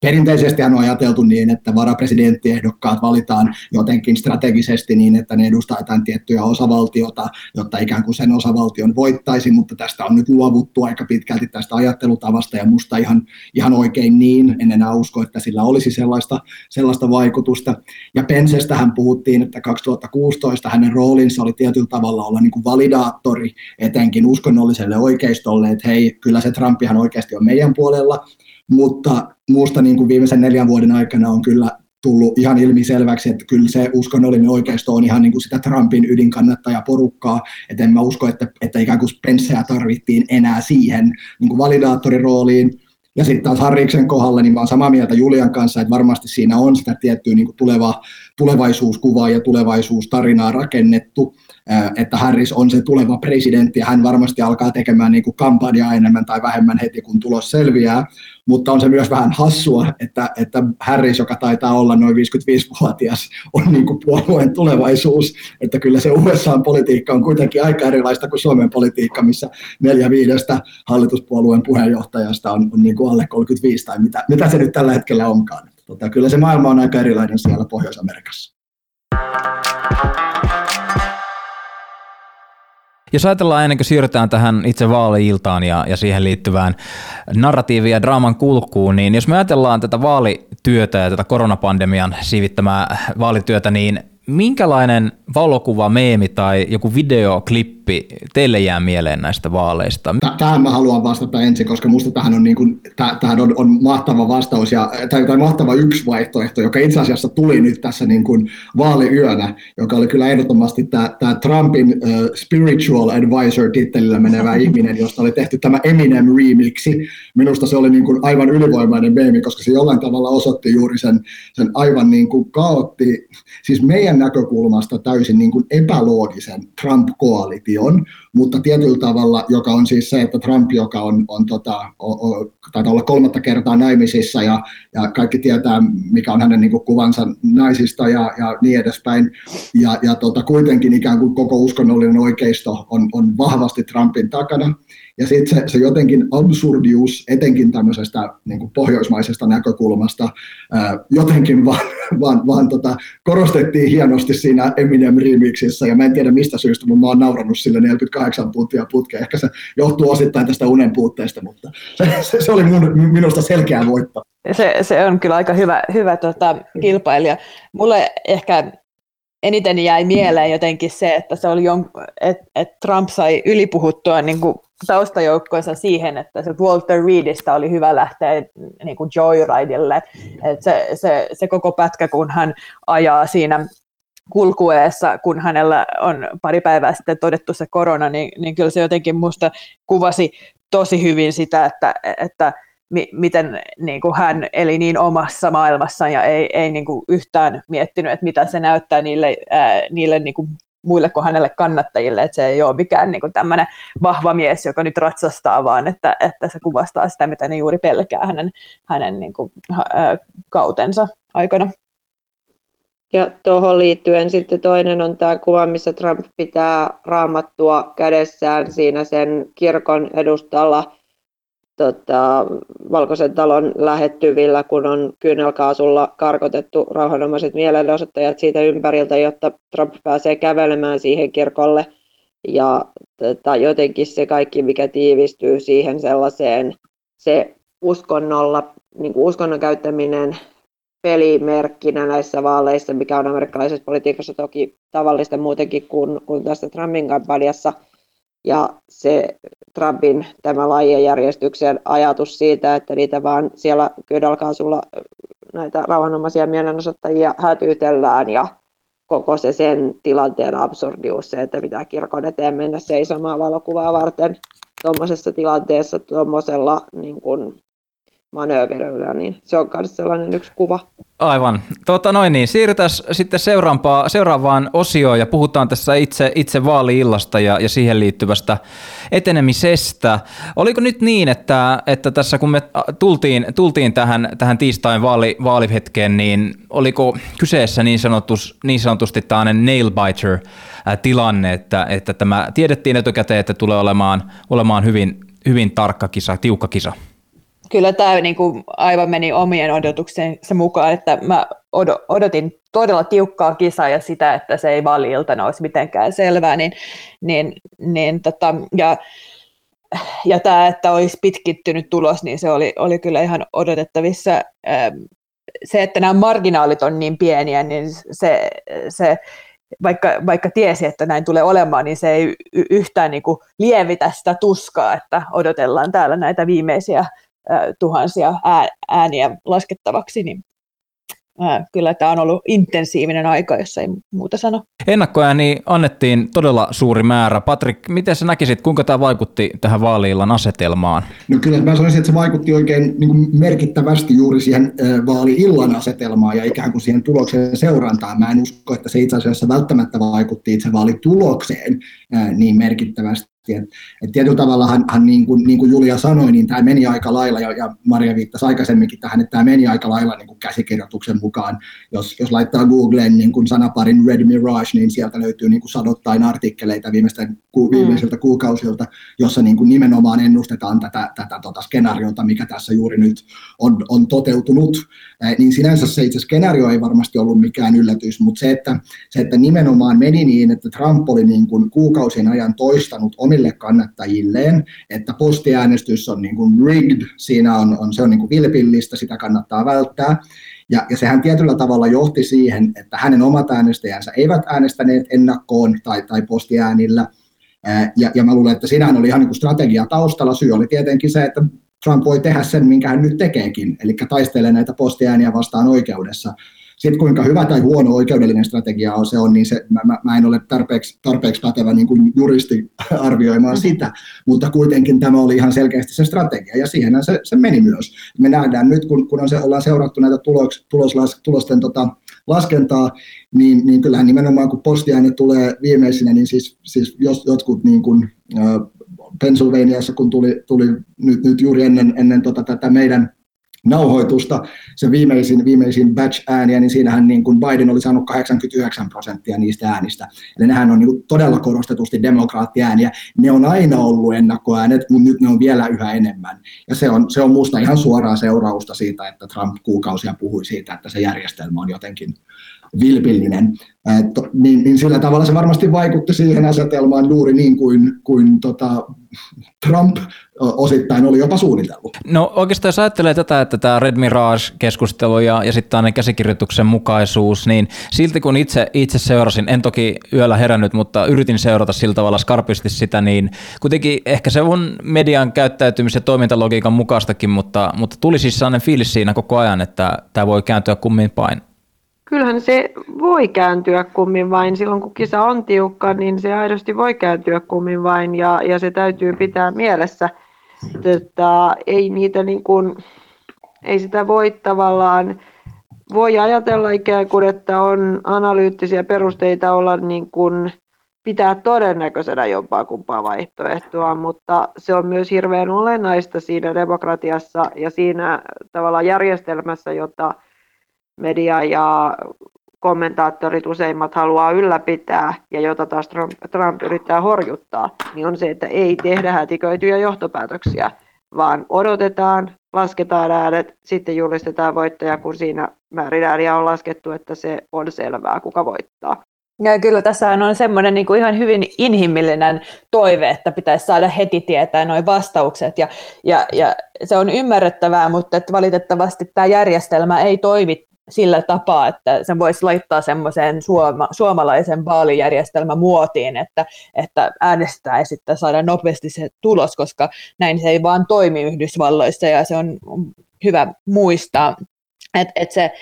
Perinteisesti on ajateltu niin, että varapresidenttiehdokkaat valitaan jotenkin strategisesti niin, että ne edustaa jotain tiettyä osavaltiota, jotta ikään kuin sen osavaltion voittaisi, mutta tästä on nyt luovuttu aika pitkälti tästä ajattelutavasta ja musta ihan, ihan oikein niin, en enää usko, että sillä olisi sellaista, sellaista vaikutusta. Ja Pensestähän puhuttiin, että 2016 hänen roolinsa oli tietyllä tavalla olla niin kuin validaattori etenkin uskonnolliselle oikeistolle, että hei, kyllä se Trumpihan oikeasti on meidän puolella, mutta muusta niin kuin viimeisen neljän vuoden aikana on kyllä tullut ihan ilmiselväksi, että kyllä se uskonnollinen oikeisto on ihan niin kuin sitä Trumpin ydinkannattajaporukkaa, että en mä usko, että, että ikään kuin Spenceä tarvittiin enää siihen niin kuin validaattorirooliin, ja sitten taas Harriksen kohdalla, niin mä olen samaa mieltä Julian kanssa, että varmasti siinä on sitä tiettyä niin kuin tuleva, tulevaisuuskuvaa ja tulevaisuustarinaa rakennettu, että Harris on se tuleva presidentti ja hän varmasti alkaa tekemään niin kampanjaa enemmän tai vähemmän heti, kun tulos selviää. Mutta on se myös vähän hassua, että, että Harris, joka taitaa olla noin 55-vuotias, on niin kuin puolueen tulevaisuus. Että kyllä se USA-politiikka on kuitenkin aika erilaista kuin Suomen politiikka, missä neljä viidestä hallituspuolueen puheenjohtajasta on, on niin kuin alle 35 tai mitä, mitä se nyt tällä hetkellä onkaan. Tota, kyllä se maailma on aika erilainen siellä Pohjois-Amerikassa. Jos ajatellaan ennen kuin siirrytään tähän itse vaali-iltaan ja, ja siihen liittyvään narratiivia ja draaman kulkuun, niin jos me ajatellaan tätä vaalityötä ja tätä koronapandemian siivittämää vaalityötä, niin minkälainen valokuva, meemi tai joku videoklippi teille jää mieleen näistä vaaleista? Tähän mä haluan vastata ensin, koska musta tähän on, niin kuin, tähän on, on mahtava vastaus ja, tai, tai mahtava yksi vaihtoehto, joka itse asiassa tuli nyt tässä niin kuin vaaliyönä, joka oli kyllä ehdottomasti tämä, tämä Trumpin uh, spiritual advisor-tittelillä menevä ihminen, josta oli tehty tämä Eminem remixi. Minusta se oli niin kuin aivan ylivoimainen meemi, koska se jollain tavalla osoitti juuri sen, sen aivan niin kuin kaotti, siis meidän näkökulmasta täysin niin kuin epäloogisen Trump-koalition, mutta tietyllä tavalla, joka on siis se, että Trump, joka on, on tota, o, o, taitaa olla kolmatta kertaa naimisissa ja, ja kaikki tietää, mikä on hänen niin kuin, kuvansa naisista ja, ja niin edespäin, ja, ja tota, kuitenkin ikään kuin koko uskonnollinen oikeisto on, on vahvasti Trumpin takana, Ja sitten se, se jotenkin absurdius, etenkin tämmöisestä niin kuin pohjoismaisesta näkökulmasta, ää, jotenkin vaan, vaan, vaan tota, korostettiin hienosti siinä Eminem remixissä, ja mä en tiedä mistä syystä, mutta mä oon naurannut sille 48 tuntia putkeen. Ehkä se johtuu osittain tästä unen puutteesta, mutta se, se, oli mun, minusta selkeä voitto. Se, se on kyllä aika hyvä, hyvä tota, kilpailija. Mulle ehkä eniten jäi mieleen jotenkin se, että se oli jon, että et Trump sai ylipuhuttua niin kuin taustajoukkoinsa siihen, että se Walter Reedistä oli hyvä lähteä niin kuin joyridelle. Et se, se, se koko pätkä, kun hän ajaa siinä kulkueessa, kun hänellä on pari päivää sitten todettu se korona, niin, niin kyllä se jotenkin minusta kuvasi tosi hyvin sitä, että, että mi, miten niin kuin hän eli niin omassa maailmassaan ja ei, ei niin kuin yhtään miettinyt, että mitä se näyttää niille, ää, niille niin kuin muille kuin hänelle kannattajille, että se ei ole mikään niin tämmöinen vahva mies, joka nyt ratsastaa, vaan että, että se kuvastaa sitä, mitä ne juuri pelkää hänen, hänen niin kuin, ää, kautensa aikana. Ja tuohon liittyen sitten toinen on tämä kuva, missä Trump pitää raamattua kädessään siinä sen kirkon edustalla tota, Valkoisen talon lähettyvillä, kun on kyynelkaasulla karkotettu rauhanomaiset mielenosoittajat siitä ympäriltä, jotta Trump pääsee kävelemään siihen kirkolle. Ja tota, jotenkin se kaikki, mikä tiivistyy siihen sellaiseen, se uskonnolla, niin kuin uskonnon käyttäminen pelimerkkinä näissä vaaleissa, mikä on amerikkalaisessa politiikassa toki tavallista muutenkin kuin, kuin tässä Trumpin kampanjassa. Ja se Trumpin tämä lajijärjestyksen ajatus siitä, että niitä vaan siellä kyydalkaasulla näitä rauhanomaisia mielenosoittajia hätyytellään ja koko se sen tilanteen absurdius, se, että pitää kirkon eteen mennä seisomaan valokuvaa varten tuommoisessa tilanteessa, tuommoisella niin kuin manööverillä, niin se on myös sellainen yksi kuva. Aivan. Tota noin niin, siirrytään sitten seuraavaan, seuraavaan osioon ja puhutaan tässä itse, itse vaaliillasta ja, ja siihen liittyvästä etenemisestä. Oliko nyt niin, että, että tässä kun me tultiin, tultiin tähän, tähän tiistain vaali, vaalihetkeen, niin oliko kyseessä niin, sanotus, niin sanotusti tämmöinen nail-biter tilanne, että, että tämä tiedettiin etukäteen, että tulee olemaan, olemaan hyvin, hyvin tarkka kisa, tiukka kisa? Kyllä tämä niin kuin aivan meni omien odotuksensa mukaan, että mä odotin todella tiukkaa kisaa ja sitä, että se ei valiltana olisi mitenkään selvää, niin, niin, niin tota, ja, ja tämä, että olisi pitkittynyt tulos, niin se oli, oli kyllä ihan odotettavissa. Ähm, se, että nämä marginaalit on niin pieniä, niin se, se vaikka, vaikka tiesi, että näin tulee olemaan, niin se ei yhtään niin kuin lievitä sitä tuskaa, että odotellaan täällä näitä viimeisiä tuhansia ääniä laskettavaksi, niin kyllä tämä on ollut intensiivinen aika, jos ei muuta sano. Ennakkoääni annettiin todella suuri määrä. Patrik, miten sä näkisit, kuinka tämä vaikutti tähän vaaliillan asetelmaan? No kyllä mä sanoisin, että se vaikutti oikein niin kuin merkittävästi juuri siihen vaaliillan asetelmaan ja ikään kuin siihen tuloksen seurantaan. Mä en usko, että se itse asiassa välttämättä vaikutti itse vaalitulokseen niin merkittävästi et, et tietyllä tavalla hän, niin, kuin, niin kuin Julia sanoi, niin tämä meni aika lailla, ja, ja Maria viittasi aikaisemminkin tähän, että tämä meni aika lailla niin kuin käsikirjoituksen mukaan. Jos, jos laittaa Googleen niin kuin sanaparin Red Mirage, niin sieltä löytyy niin kuin sadottain artikkeleita viimeisten, ku, mm. viimeisiltä mm. kuukausilta, jossa niin kuin nimenomaan ennustetaan tätä, tätä tota skenaariota, mikä tässä juuri nyt on, on toteutunut. Eh, niin sinänsä se itse skenaario ei varmasti ollut mikään yllätys, mutta se, että, se, että nimenomaan meni niin, että Trump oli niin kuin kuukausien ajan toistanut omille omille kannattajilleen, että postiäänestys on niin kuin rigged, siinä on, on, se on niin kuin vilpillistä, sitä kannattaa välttää. Ja, ja sehän tietyllä tavalla johti siihen, että hänen omat äänestäjänsä eivät äänestäneet ennakkoon tai, tai postiäänillä. Ja, ja mä luulen, että siinähän oli ihan niin kuin strategia taustalla. Syy oli tietenkin se, että Trump voi tehdä sen, minkä hän nyt tekeekin, eli taistelee näitä postiääniä vastaan oikeudessa. Sitten kuinka hyvä tai huono oikeudellinen strategia on, se on, niin se, mä, mä en ole tarpeeksi, tarpeeksi pätevä niin kuin juristi arvioimaan mm. sitä, mutta kuitenkin tämä oli ihan selkeästi se strategia, ja siihen se, se meni myös. Me nähdään nyt, kun, kun on se, ollaan seurattu näitä tulos, tulos, tulosten tota, laskentaa, niin, niin kyllähän nimenomaan kun postiääni tulee viimeisinä, niin siis, siis jos jotkut niin kuin, Pennsylvaniassa, kun tuli, tuli nyt, nyt juuri ennen, ennen tota, tätä meidän nauhoitusta, se viimeisin, viimeisin batch-ääniä, niin siinähän niin kuin Biden oli saanut 89 prosenttia niistä äänistä. Eli nehän on niin kuin todella korostetusti demokraattiääniä. Ne on aina ollut ennakkoäänet, mutta nyt ne on vielä yhä enemmän. Ja se on, se on musta ihan suoraa seurausta siitä, että Trump kuukausia puhui siitä, että se järjestelmä on jotenkin vilpillinen. To, niin, niin sillä tavalla se varmasti vaikutti siihen asetelmaan juuri niin kuin, kuin tota, Trump osittain oli jopa suunnitellut. No oikeastaan jos ajattelee tätä, että tämä Red Mirage-keskustelu ja, ja sitten aina käsikirjoituksen mukaisuus, niin silti kun itse, itse seurasin, en toki yöllä herännyt, mutta yritin seurata sillä tavalla skarpisti sitä, niin kuitenkin ehkä se on median käyttäytymis- ja toimintalogiikan mukaistakin, mutta, mutta tuli siis sellainen fiilis siinä koko ajan, että tämä voi kääntyä kummin päin. Kyllähän se voi kääntyä kummin vain. Silloin kun kisa on tiukka, niin se aidosti voi kääntyä kummin vain ja, ja se täytyy pitää mielessä. Että ei, niitä niin kuin, ei sitä voi tavallaan, voi ajatella ikään kuin, että on analyyttisiä perusteita olla niin kuin, pitää todennäköisenä jompaa kumpaa vaihtoehtoa, mutta se on myös hirveän olennaista siinä demokratiassa ja siinä tavalla järjestelmässä, jota media ja kommentaattorit useimmat haluaa ylläpitää ja jota taas Trump, Trump yrittää horjuttaa, niin on se, että ei tehdä hätiköityjä johtopäätöksiä, vaan odotetaan, lasketaan äänet, sitten julistetaan voittaja, kun siinä määrin ääniä on laskettu, että se on selvää, kuka voittaa. Ja kyllä tässä on semmoinen niin kuin ihan hyvin inhimillinen toive, että pitäisi saada heti tietää noin vastaukset. Ja, ja, ja se on ymmärrettävää, mutta että valitettavasti tämä järjestelmä ei toimi sillä tapaa, että sen voisi laittaa semmoiseen suoma, suomalaisen vaalijärjestelmän muotiin, että, että äänestetään ja sitten saada nopeasti se tulos, koska näin se ei vaan toimi Yhdysvalloissa ja se on hyvä muistaa, että, että se,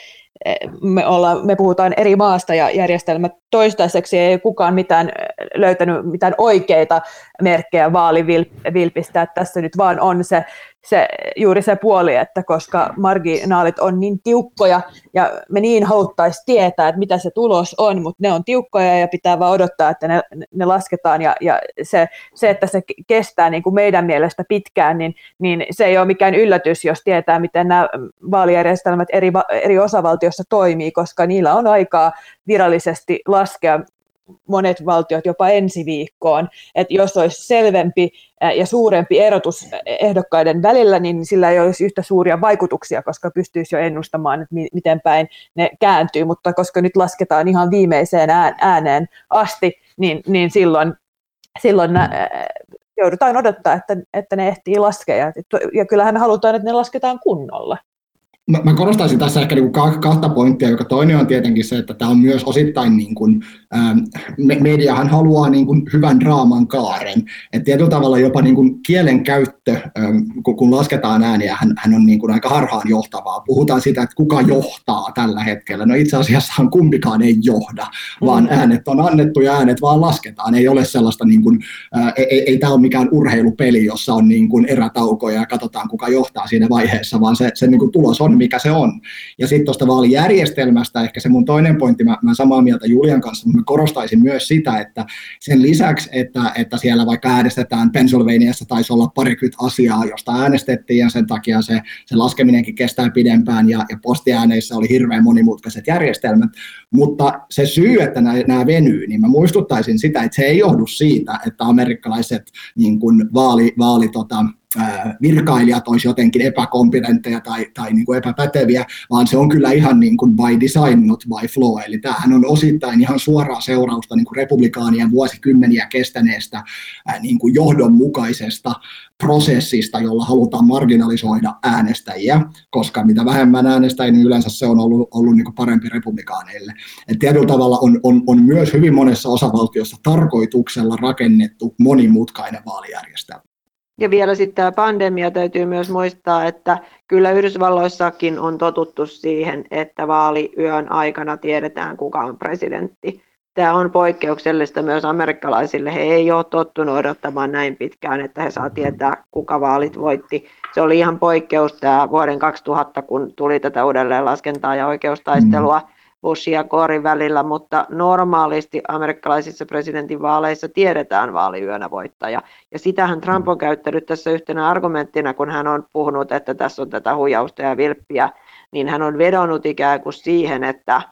me, ollaan, me puhutaan eri maasta ja järjestelmät toistaiseksi ei kukaan mitään löytänyt mitään oikeita merkkejä vaalivilpistä, tässä nyt vaan on se se, juuri se puoli, että koska marginaalit on niin tiukkoja ja me niin haluttaisiin tietää, että mitä se tulos on, mutta ne on tiukkoja ja pitää vaan odottaa, että ne, ne lasketaan ja, ja se, se, että se kestää niin kuin meidän mielestä pitkään, niin, niin se ei ole mikään yllätys, jos tietää, miten nämä vaalijärjestelmät eri, eri osavaltiossa toimii, koska niillä on aikaa virallisesti laskea monet valtiot jopa ensi viikkoon. Että jos olisi selvempi ja suurempi erotus ehdokkaiden välillä, niin sillä ei olisi yhtä suuria vaikutuksia, koska pystyisi jo ennustamaan, että miten päin ne kääntyy. Mutta koska nyt lasketaan ihan viimeiseen ääneen asti, niin, niin silloin, silloin joudutaan odottaa, että, että ne ehtii laskea. Ja kyllähän halutaan, että ne lasketaan kunnolla. Mä, mä korostaisin tässä ehkä niin kuin kahta pointtia, joka toinen on tietenkin se, että tämä on myös osittain, niin kuin, ähm, mediahan haluaa niin kuin hyvän draaman kaaren. Et tietyllä tavalla jopa niin kuin kielen käyttö, ähm, kun, kun lasketaan ääniä, hän, hän on niin kuin aika harhaan johtavaa. Puhutaan siitä, että kuka johtaa tällä hetkellä. No itse asiassahan kumpikaan ei johda, vaan mm. äänet on annettu ja äänet vaan lasketaan. Ei ole sellaista, niin kuin, äh, ei, ei, ei tämä ole mikään urheilupeli, jossa on niin kuin erätaukoja ja katsotaan kuka johtaa siinä vaiheessa, vaan se, se niin kuin tulos on mikä se on. Ja sitten tuosta vaalijärjestelmästä ehkä se mun toinen pointti, mä, mä samaa mieltä Julian kanssa, mutta mä korostaisin myös sitä, että sen lisäksi, että, että siellä vaikka äänestetään Pennsylvaniassa taisi olla parikymmentä asiaa, josta äänestettiin ja sen takia se, se laskeminenkin kestää pidempään ja, ja postiääneissä oli hirveän monimutkaiset järjestelmät, mutta se syy, että nämä, nämä venyy, niin mä muistuttaisin sitä, että se ei johdu siitä, että amerikkalaiset niin kuin vaali, vaali tota, virkailijat olisi jotenkin epäkompetentteja tai, tai niin kuin epäpäteviä, vaan se on kyllä ihan niin kuin by design, not by flow. Eli tämähän on osittain ihan suoraa seurausta niin kuin republikaanien vuosikymmeniä kestäneestä niin kuin johdonmukaisesta prosessista, jolla halutaan marginalisoida äänestäjiä, koska mitä vähemmän äänestäjiä, niin yleensä se on ollut, ollut niin kuin parempi republikaaneille. Et tietyllä tavalla on, on, on myös hyvin monessa osavaltiossa tarkoituksella rakennettu monimutkainen vaalijärjestelmä. Ja vielä sitten tämä pandemia täytyy myös muistaa, että kyllä Yhdysvalloissakin on totuttu siihen, että vaaliyön aikana tiedetään, kuka on presidentti. Tämä on poikkeuksellista myös amerikkalaisille. He ei ole tottunut odottamaan näin pitkään, että he saa tietää, kuka vaalit voitti. Se oli ihan poikkeus tämä vuoden 2000, kun tuli tätä uudelleenlaskentaa ja oikeustaistelua. Bushin ja Gorin välillä, mutta normaalisti amerikkalaisissa presidentinvaaleissa tiedetään vaaliyönä voittaja. Ja sitähän Trump on käyttänyt tässä yhtenä argumenttina, kun hän on puhunut, että tässä on tätä huijausta ja vilppiä, niin hän on vedonnut ikään kuin siihen, että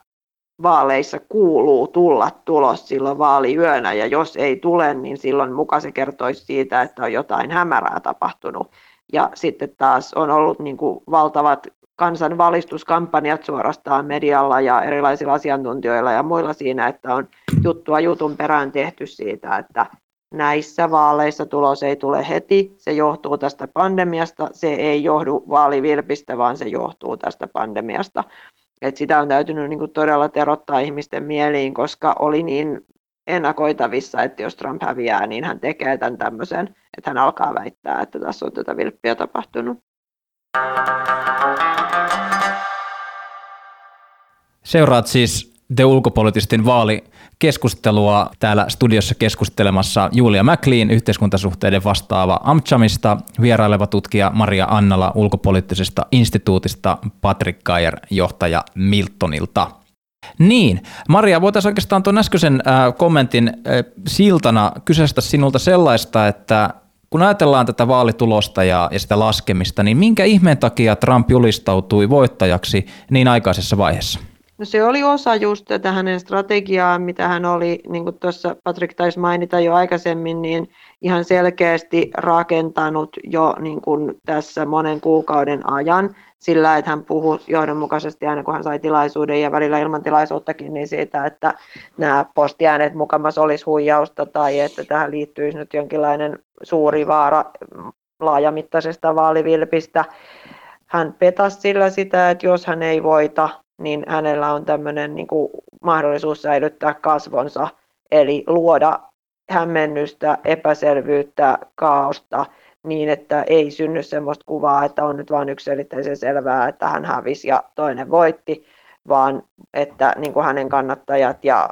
vaaleissa kuuluu tulla tulos silloin vaaliyönä, ja jos ei tule, niin silloin muka se kertoisi siitä, että on jotain hämärää tapahtunut. Ja sitten taas on ollut niin kuin valtavat kansanvalistuskampanjat suorastaan medialla ja erilaisilla asiantuntijoilla ja muilla siinä, että on juttua jutun perään tehty siitä, että näissä vaaleissa tulos ei tule heti, se johtuu tästä pandemiasta, se ei johdu vaalivilpistä, vaan se johtuu tästä pandemiasta. Et sitä on täytynyt niin kuin todella terottaa ihmisten mieliin, koska oli niin ennakoitavissa, että jos Trump häviää, niin hän tekee tämän tämmöisen, että hän alkaa väittää, että tässä on tätä vilppiä tapahtunut. Seuraat siis The Ulkopolitistin vaalikeskustelua täällä studiossa keskustelemassa Julia McLean, yhteiskuntasuhteiden vastaava Amchamista, vieraileva tutkija Maria Annala ulkopoliittisesta instituutista, Patrick Kajer, johtaja Miltonilta. Niin, Maria, voitaisiin oikeastaan tuon äskeisen kommentin siltana kyseistä sinulta sellaista, että kun ajatellaan tätä vaalitulosta ja, ja sitä laskemista, niin minkä ihmeen takia Trump julistautui voittajaksi niin aikaisessa vaiheessa? No se oli osa just tätä hänen strategiaa, mitä hän oli, niin kuin tuossa Patrick taisi mainita jo aikaisemmin, niin ihan selkeästi rakentanut jo niin kuin tässä monen kuukauden ajan sillä, että hän puhui johdonmukaisesti aina kun hän sai tilaisuuden ja välillä ilman tilaisuuttakin, niin siitä, että nämä postiäänet mukamas olisi huijausta tai että tähän liittyisi nyt jonkinlainen suuri vaara laajamittaisesta vaalivilpistä. Hän petasi sillä sitä, että jos hän ei voita, niin hänellä on tämmöinen niin kuin mahdollisuus säilyttää kasvonsa, eli luoda hämmennystä, epäselvyyttä, kaaosta niin, että ei synny sellaista kuvaa, että on nyt vain yksiselitteisen selvää, että hän hävisi ja toinen voitti, vaan että niin kuin hänen kannattajat ja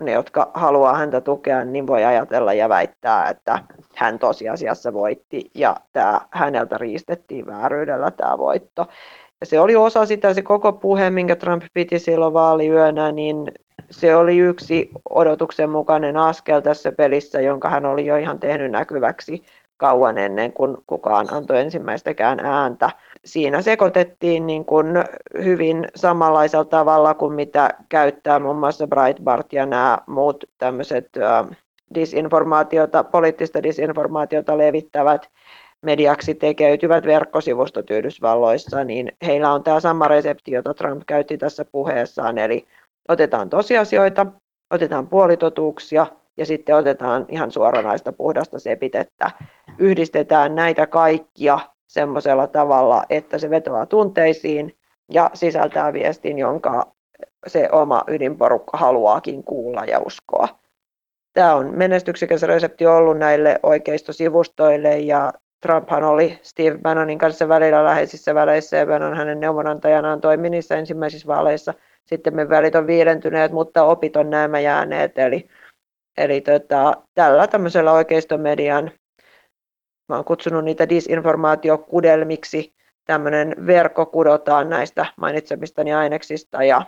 ne, jotka haluaa häntä tukea, niin voi ajatella ja väittää, että hän tosiasiassa voitti ja tämä, häneltä riistettiin vääryydellä tämä voitto. Ja se oli osa sitä, se koko puhe, minkä Trump piti silloin vaaliyönä, niin se oli yksi odotuksen mukainen askel tässä pelissä, jonka hän oli jo ihan tehnyt näkyväksi kauan ennen kuin kukaan antoi ensimmäistäkään ääntä. Siinä sekoitettiin niin kuin hyvin samanlaisella tavalla kuin mitä käyttää muun muassa Breitbart ja nämä muut tämmöiset disinformaatiota, poliittista disinformaatiota levittävät mediaksi tekeytyvät verkkosivustot Yhdysvalloissa, niin heillä on tämä sama resepti, jota Trump käytti tässä puheessaan, eli otetaan tosiasioita, otetaan puolitotuuksia ja sitten otetaan ihan suoranaista puhdasta sepitettä. Yhdistetään näitä kaikkia semmoisella tavalla, että se vetoaa tunteisiin ja sisältää viestin, jonka se oma ydinporukka haluaakin kuulla ja uskoa. Tämä on menestyksekäs resepti ollut näille oikeistosivustoille ja Trumphan oli Steve Bannonin kanssa välillä läheisissä väleissä ja Bannon hänen neuvonantajanaan toimi niissä ensimmäisissä vaaleissa. Sitten me välit on viidentyneet, mutta opit on nämä jääneet. Eli, eli tota, tällä tämmöisellä oikeistomedian, mä oon kutsunut niitä disinformaatiokudelmiksi, tämmöinen verkko kudotaan näistä mainitsemistani aineksista ja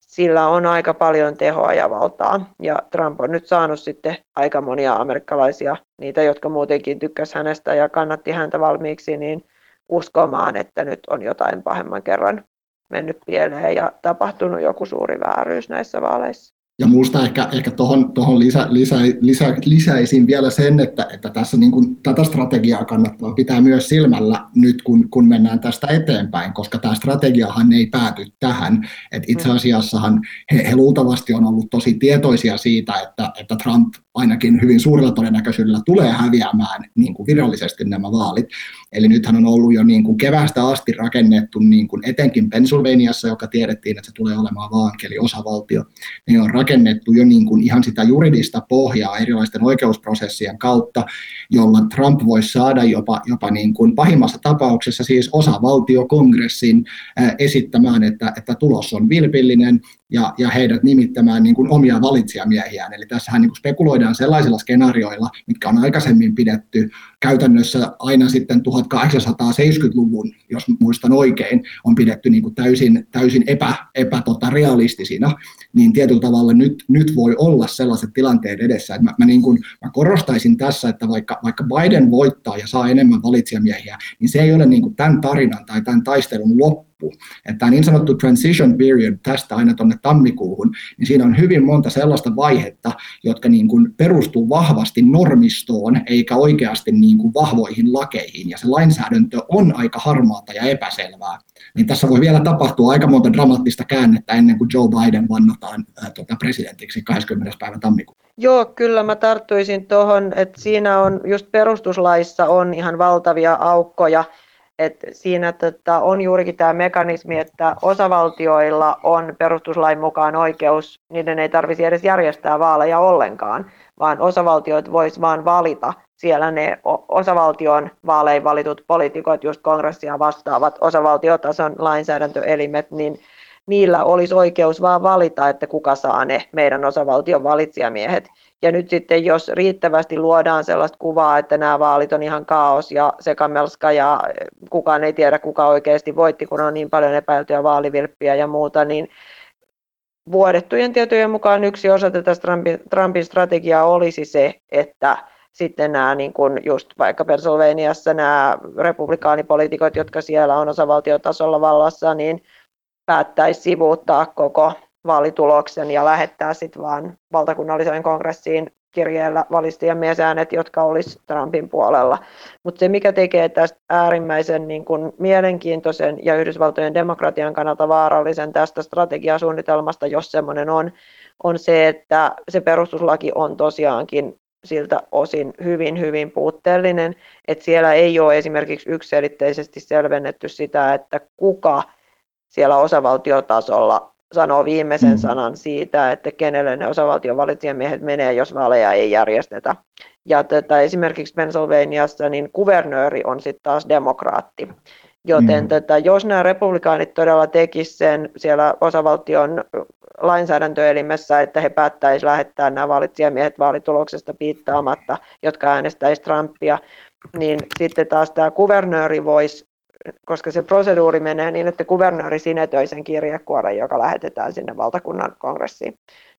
sillä on aika paljon tehoa ja valtaa. Ja Trump on nyt saanut sitten aika monia amerikkalaisia, niitä jotka muutenkin tykkäs hänestä ja kannatti häntä valmiiksi, niin uskomaan, että nyt on jotain pahemman kerran mennyt pieleen ja tapahtunut joku suuri vääryys näissä vaaleissa. Ja minusta ehkä, ehkä tuohon tohon lisä, lisä, lisä, lisäisin vielä sen, että, että tässä niin kuin, tätä strategiaa kannattaa pitää myös silmällä nyt, kun, kun mennään tästä eteenpäin, koska tämä strategiahan ei pääty tähän. Et itse mm. asiassahan he, he luultavasti on ollut tosi tietoisia siitä, että, että Trump ainakin hyvin suurella todennäköisyydellä tulee häviämään niin kuin virallisesti nämä vaalit. Eli nythän on ollut jo niin kuin kevästä asti rakennettu niin kuin etenkin Pennsylvaniassa, joka tiedettiin, että se tulee olemaan vaankeli osavaltio, niin on rakennettu jo niin kuin ihan sitä juridista pohjaa erilaisten oikeusprosessien kautta, jolla Trump voisi saada jopa, jopa niin kuin pahimmassa tapauksessa siis osavaltiokongressin esittämään, että, että tulos on vilpillinen, ja, ja heidät nimittämään niin kuin omia valitsijamiehiään. Eli tässähän niin kuin spekuloidaan sellaisilla skenaarioilla, mitkä on aikaisemmin pidetty käytännössä aina sitten 1870-luvun, jos muistan oikein, on pidetty niin kuin täysin, täysin epä, epä tota, realistisina, niin tietyllä tavalla nyt, nyt voi olla sellaiset tilanteet edessä, että mä, mä, niin kuin, mä korostaisin tässä, että vaikka, vaikka Biden voittaa ja saa enemmän valitsijamiehiä, niin se ei ole niin kuin tämän tarinan tai tämän taistelun loppu, että tämä niin sanottu transition period tästä aina tuonne tammikuuhun, niin siinä on hyvin monta sellaista vaihetta, jotka niin kuin perustuu vahvasti normistoon eikä oikeasti niin kuin vahvoihin lakeihin, ja se lainsäädäntö on aika harmaata ja epäselvää. Niin tässä voi vielä tapahtua aika monta dramaattista käännettä ennen kuin Joe Biden vannotaan ää, tuota, presidentiksi 20. päivä tammikuuta. Joo, kyllä mä tarttuisin tuohon, että siinä on just perustuslaissa on ihan valtavia aukkoja, et siinä tota, on juurikin tämä mekanismi, että osavaltioilla on perustuslain mukaan oikeus, niiden ei tarvitsisi edes järjestää vaaleja ollenkaan, vaan osavaltiot vois vaan valita siellä ne osavaltion vaalein valitut poliitikot, just kongressia vastaavat osavaltiotason lainsäädäntöelimet, niin niillä olisi oikeus vaan valita, että kuka saa ne meidän osavaltion valitsijamiehet. Ja nyt sitten, jos riittävästi luodaan sellaista kuvaa, että nämä vaalit on ihan kaos ja sekamelska ja kukaan ei tiedä, kuka oikeasti voitti, kun on niin paljon epäiltyjä vaalivilppiä ja muuta, niin vuodettujen tietojen mukaan yksi osa tätä Trumpin, Trumpin strategiaa olisi se, että sitten nämä niin kuin just vaikka Pennsylvaniassa nämä republikaanipoliitikot, jotka siellä on osavaltiotasolla vallassa, niin päättäisi sivuuttaa koko vaalituloksen ja lähettää sitten vaan valtakunnalliseen kongressiin kirjeellä valistajan miesäänet, jotka olisi Trumpin puolella. Mutta se, mikä tekee tästä äärimmäisen niin kun, mielenkiintoisen ja Yhdysvaltojen demokratian kannalta vaarallisen tästä strategiasuunnitelmasta, jos semmoinen on, on se, että se perustuslaki on tosiaankin siltä osin hyvin, hyvin puutteellinen, että siellä ei ole esimerkiksi yksiselitteisesti selvennetty sitä, että kuka siellä osavaltiotasolla sanoo viimeisen mm. sanan siitä, että kenelle ne osavaltion valitsijamiehet menee, jos vaaleja ei järjestetä. Ja tätä, esimerkiksi Pennsylvaniassa niin kuvernööri on sitten taas demokraatti. Joten mm. tätä, jos nämä republikaanit todella tekisivät sen siellä osavaltion lainsäädäntöelimessä, että he päättäisivät lähettää nämä valitsijamiehet vaalituloksesta piittaamatta, jotka äänestäisivät Trumpia, niin sitten taas tämä kuvernööri voisi koska se proseduuri menee niin, että kuvernööri sinetöi sen kirjekuoren, joka lähetetään sinne valtakunnan kongressiin.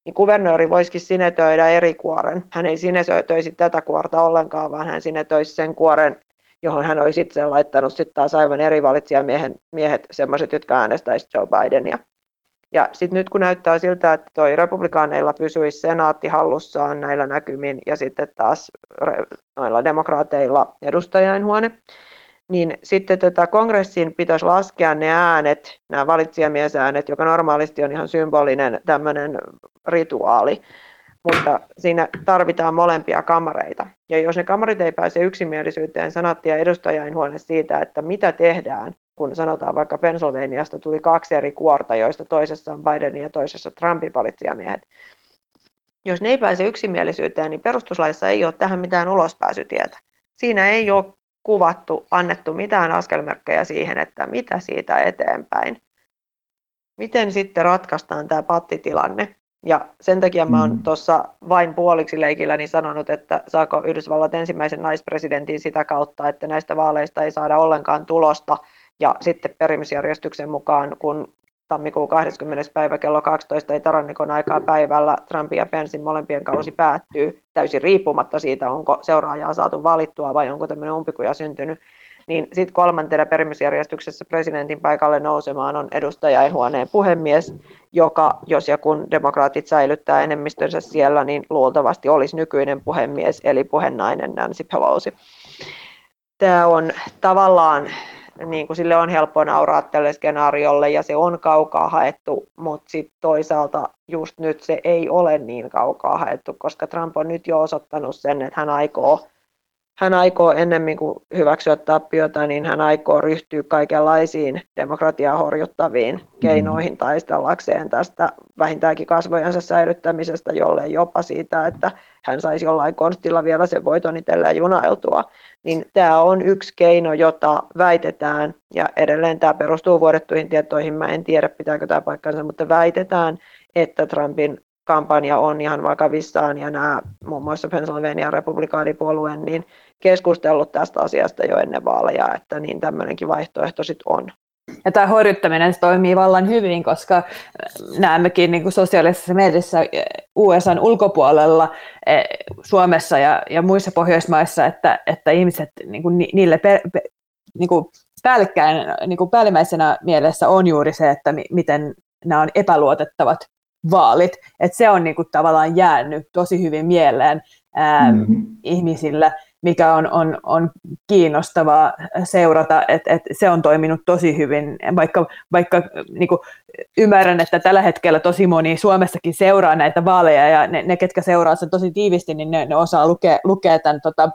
Niin kuvernööri voisikin sinetöidä eri kuoren. Hän ei sinetöisi tätä kuorta ollenkaan, vaan hän sinetöisi sen kuoren, johon hän olisi itse laittanut sitten taas aivan eri valitsijamiehet, miehet, sellaiset, jotka äänestäisivät Joe Bidenia. Ja sitten nyt kun näyttää siltä, että toi republikaaneilla pysyisi senaatti hallussaan näillä näkymin ja sitten taas noilla demokraateilla edustajainhuone, niin sitten tätä kongressiin pitäisi laskea ne äänet, nämä valitsijamiesäänet, joka normaalisti on ihan symbolinen tämmöinen rituaali, mutta siinä tarvitaan molempia kamareita. Ja jos ne kamarit ei pääse yksimielisyyteen sanatti ja edustajainhuone siitä, että mitä tehdään, kun sanotaan vaikka Pennsylvaniasta tuli kaksi eri kuorta, joista toisessa on Bidenin ja toisessa Trumpin valitsijamiehet. Jos ne ei pääse yksimielisyyteen, niin perustuslaissa ei ole tähän mitään ulospääsytietä. Siinä ei ole kuvattu, annettu mitään askelmerkkejä siihen, että mitä siitä eteenpäin. Miten sitten ratkaistaan tämä pattitilanne? Ja sen takia mä oon mm. tuossa vain puoliksi leikilläni sanonut, että saako Yhdysvallat ensimmäisen naispresidentin sitä kautta, että näistä vaaleista ei saada ollenkaan tulosta. Ja sitten perimisjärjestyksen mukaan, kun tammikuun 20. päivä kello 12 ei tarannikon aikaa päivällä Trumpin ja Pensin molempien kausi päättyy täysin riippumatta siitä, onko seuraajaa saatu valittua vai onko tämmöinen umpikuja syntynyt. Niin sitten kolmantena perimisjärjestyksessä presidentin paikalle nousemaan on edustajainhuoneen puhemies, joka, jos ja kun demokraatit säilyttää enemmistönsä siellä, niin luultavasti olisi nykyinen puhemies, eli puhenainen Nancy Pelosi. Tämä on tavallaan niin kuin sille on helppo nauraa tälle skenaariolle ja se on kaukaa haettu, mutta sitten toisaalta just nyt se ei ole niin kaukaa haettu, koska Trump on nyt jo osoittanut sen, että hän aikoo hän aikoo ennemmin kuin hyväksyä tappiota, niin hän aikoo ryhtyä kaikenlaisiin demokratiaa horjuttaviin keinoihin taistellakseen tästä vähintäänkin kasvojensa säilyttämisestä, jolle jopa siitä, että hän saisi jollain konstilla vielä sen voiton itselleen junailtua. Niin tämä on yksi keino, jota väitetään, ja edelleen tämä perustuu vuodettuihin tietoihin, mä en tiedä pitääkö tämä paikkansa, mutta väitetään, että Trumpin kampanja on ihan vakavissaan ja nämä muun muassa Pennsylvania republikaanipuolueen niin keskustellut tästä asiasta jo ennen vaaleja, että niin tämmöinenkin vaihtoehto sitten on. Ja tämä horjuttaminen toimii vallan hyvin, koska näemmekin niin kuin sosiaalisessa mediassa äh, USAn ulkopuolella äh, Suomessa ja, ja muissa Pohjoismaissa, että, että ihmiset niin kuin niille per, per, niin kuin päällekkäin, niin kuin päällimmäisenä mielessä on juuri se, että mi, miten nämä on epäluotettavat vaalit. Että se on niin kuin tavallaan jäänyt tosi hyvin mieleen ää, mm-hmm. ihmisillä mikä on, on, on kiinnostavaa seurata, että, että se on toiminut tosi hyvin, vaikka, vaikka niin kuin, ymmärrän, että tällä hetkellä tosi moni Suomessakin seuraa näitä vaaleja, ja ne, ne ketkä seuraa sen tosi tiivisti, niin ne, ne osaa lukea, lukea tämän tota,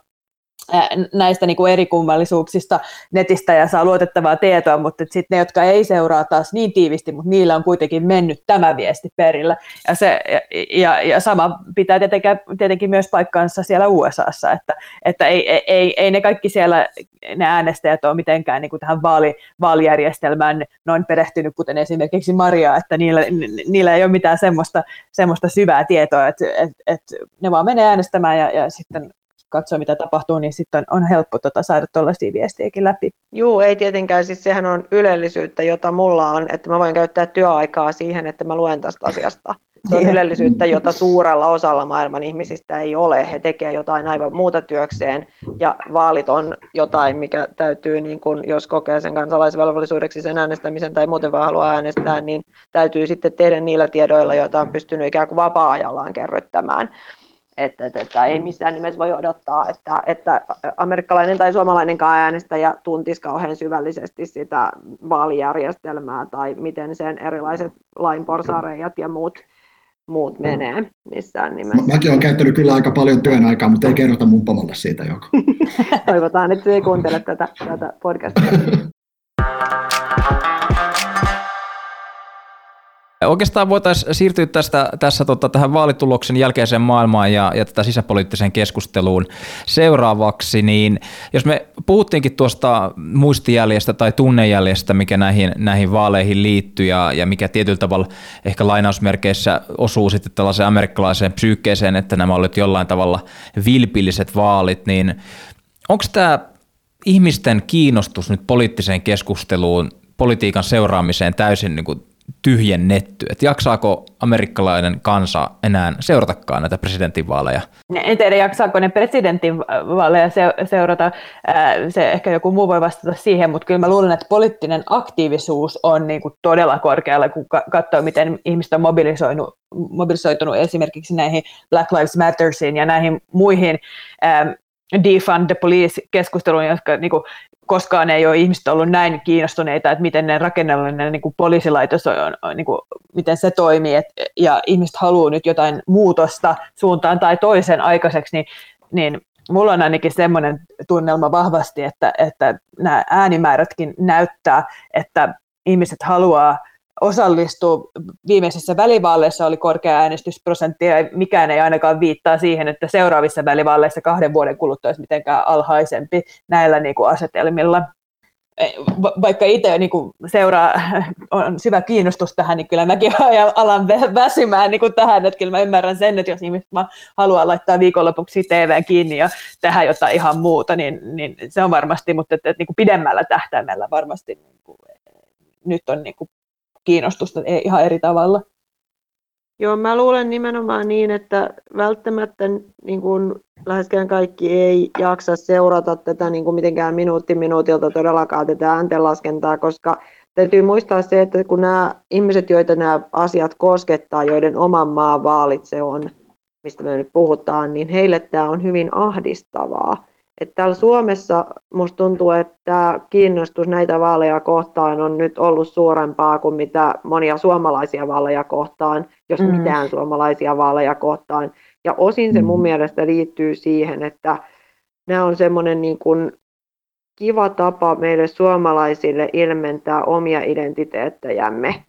näistä niin kuin eri kummallisuuksista netistä ja saa luotettavaa tietoa, mutta sitten ne, jotka ei seuraa taas niin tiivisti, mutta niillä on kuitenkin mennyt tämä viesti perillä. Ja, se, ja, ja sama pitää tietenkin, tietenkin myös paikkansa siellä USAssa, että, että ei, ei, ei ne kaikki siellä ne äänestäjät ole mitenkään niin kuin tähän vaali, vaalijärjestelmään noin perehtynyt, kuten esimerkiksi Maria, että niillä, niillä ei ole mitään semmoista, semmoista syvää tietoa, että, että, että ne vaan menee äänestämään ja, ja sitten katsoo, mitä tapahtuu, niin sitten on helppo tota, saada tuollaisia viestejäkin läpi. Joo, ei tietenkään. Siis sehän on ylellisyyttä, jota mulla on, että mä voin käyttää työaikaa siihen, että mä luen tästä asiasta. Se on ylellisyyttä, jota suurella osalla maailman ihmisistä ei ole. He tekevät jotain aivan muuta työkseen ja vaalit on jotain, mikä täytyy, niin kun, jos kokee sen kansalaisvelvollisuudeksi sen äänestämisen tai muuten vaan haluaa äänestää, niin täytyy sitten tehdä niillä tiedoilla, joita on pystynyt ikään kuin vapaa-ajallaan kerryttämään. Että, että, että ei missään nimessä voi odottaa, että, että amerikkalainen tai suomalainenkaan äänestäjä tuntisi kauhean syvällisesti sitä vaalijärjestelmää tai miten sen erilaiset lainporsaareijat ja muut, muut menee missään nimessä. Mäkin olen käyttänyt kyllä aika paljon työn aikaa, mutta ei kerrota mun pomolle siitä joko. Toivotaan, että se ei kuuntele tätä, tätä podcastia. Oikeastaan voitaisiin siirtyä tästä, tässä tota, tähän vaalituloksen jälkeiseen maailmaan ja, ja tätä sisäpoliittiseen keskusteluun seuraavaksi, niin jos me puhuttiinkin tuosta muistijäljestä tai tunnejäljestä, mikä näihin, näihin vaaleihin liittyy ja, ja mikä tietyllä tavalla ehkä lainausmerkeissä osuu sitten tällaiseen amerikkalaiseen psyykkeeseen, että nämä olivat jollain tavalla vilpilliset vaalit, niin onko tämä ihmisten kiinnostus nyt poliittiseen keskusteluun, politiikan seuraamiseen täysin niin kuin tyhjennetty. Että jaksaako amerikkalainen kansa enää seuratakaan näitä presidentinvaaleja? En tiedä, jaksaako ne presidentinvaaleja seurata. Se ehkä joku muu voi vastata siihen, mutta kyllä mä luulen, että poliittinen aktiivisuus on niin kuin todella korkealla, kun katsoo, miten ihmiset on mobilisoinut, mobilisoitunut esimerkiksi näihin Black Lives Mattersiin ja näihin muihin defund the police-keskusteluun, jotka niin kuin, koskaan ei ole ihmiset ollut näin kiinnostuneita, että miten ne rakennellinen niin poliisilaitos on, on niin kuin, miten se toimii, et, ja ihmiset haluaa nyt jotain muutosta suuntaan tai toisen aikaiseksi, niin, niin mulla on ainakin semmoinen tunnelma vahvasti, että, että nämä äänimäärätkin näyttää, että ihmiset haluaa osallistua. Viimeisissä välivaaleissa oli korkea äänestysprosentti ja mikään ei ainakaan viittaa siihen, että seuraavissa välivaaleissa kahden vuoden kuluttua olisi mitenkään alhaisempi näillä niin kuin asetelmilla. E, vaikka itse niin kuin seuraa, on syvä kiinnostus tähän, niin kyllä mäkin alan väsymään niin kuin tähän, että kyllä mä ymmärrän sen, että jos ihmiset haluaa laittaa viikonlopuksi TV kiinni ja tehdä jotain ihan muuta, niin, niin se on varmasti, mutta että, että niin kuin pidemmällä tähtäimellä varmasti niin kuin, nyt on niin kuin kiinnostusta ihan eri tavalla. Joo, mä luulen nimenomaan niin, että välttämättä niin kuin läheskään kaikki ei jaksa seurata tätä niin kuin mitenkään minuutti minuutilta todellakaan tätä ääntenlaskentaa, koska täytyy muistaa se, että kun nämä ihmiset, joita nämä asiat koskettaa, joiden oman maan vaalit se on, mistä me nyt puhutaan, niin heille tämä on hyvin ahdistavaa. Että täällä Suomessa musta tuntuu, että kiinnostus näitä vaaleja kohtaan on nyt ollut suurempaa kuin mitä monia suomalaisia vaaleja kohtaan, jos mm. mitään suomalaisia vaaleja kohtaan. Ja osin se mun mm. mielestä liittyy siihen, että nämä on semmoinen niin kuin kiva tapa meille suomalaisille ilmentää omia identiteettejämme.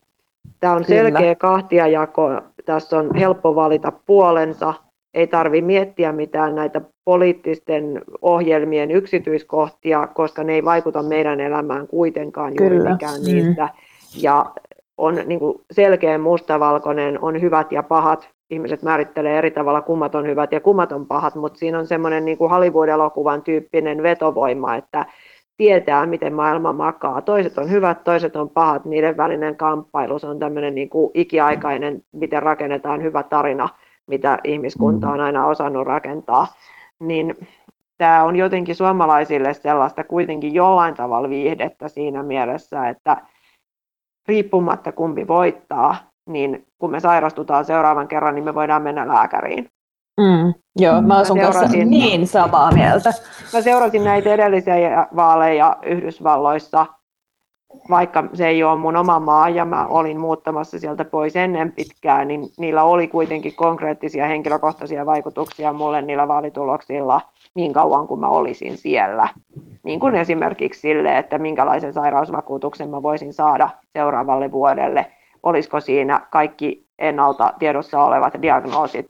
Tämä on Kyllä. selkeä kahtiajako, tässä on helppo valita puolensa, ei tarvi miettiä mitään näitä poliittisten ohjelmien yksityiskohtia, koska ne ei vaikuta meidän elämään kuitenkaan juuri Kyllä. mikään Mm. niistä. Ja on niin kuin selkeä mustavalkoinen, on hyvät ja pahat. Ihmiset määrittelee eri tavalla, kummat on hyvät ja kummat on pahat, mutta siinä on semmoinen niin kuin Hollywood-elokuvan tyyppinen vetovoima, että tietää, miten maailma makaa. Toiset on hyvät, toiset on pahat, niiden välinen kamppailu, se on tämmöinen niin kuin ikiaikainen, miten rakennetaan hyvä tarina, mitä ihmiskunta on aina osannut rakentaa. Niin tämä on jotenkin suomalaisille sellaista kuitenkin jollain tavalla viihdettä siinä mielessä, että riippumatta kumpi voittaa, niin kun me sairastutaan seuraavan kerran, niin me voidaan mennä lääkäriin. Mm, joo, mä oon sun kanssa niin samaa mieltä. Mä seurasin näitä edellisiä vaaleja Yhdysvalloissa, vaikka se ei ole mun oma maa ja mä olin muuttamassa sieltä pois ennen pitkään, niin niillä oli kuitenkin konkreettisia henkilökohtaisia vaikutuksia mulle niillä vaalituloksilla niin kauan kuin mä olisin siellä. Niin kuin esimerkiksi sille, että minkälaisen sairausvakuutuksen mä voisin saada seuraavalle vuodelle. Olisiko siinä kaikki ennalta tiedossa olevat diagnoosit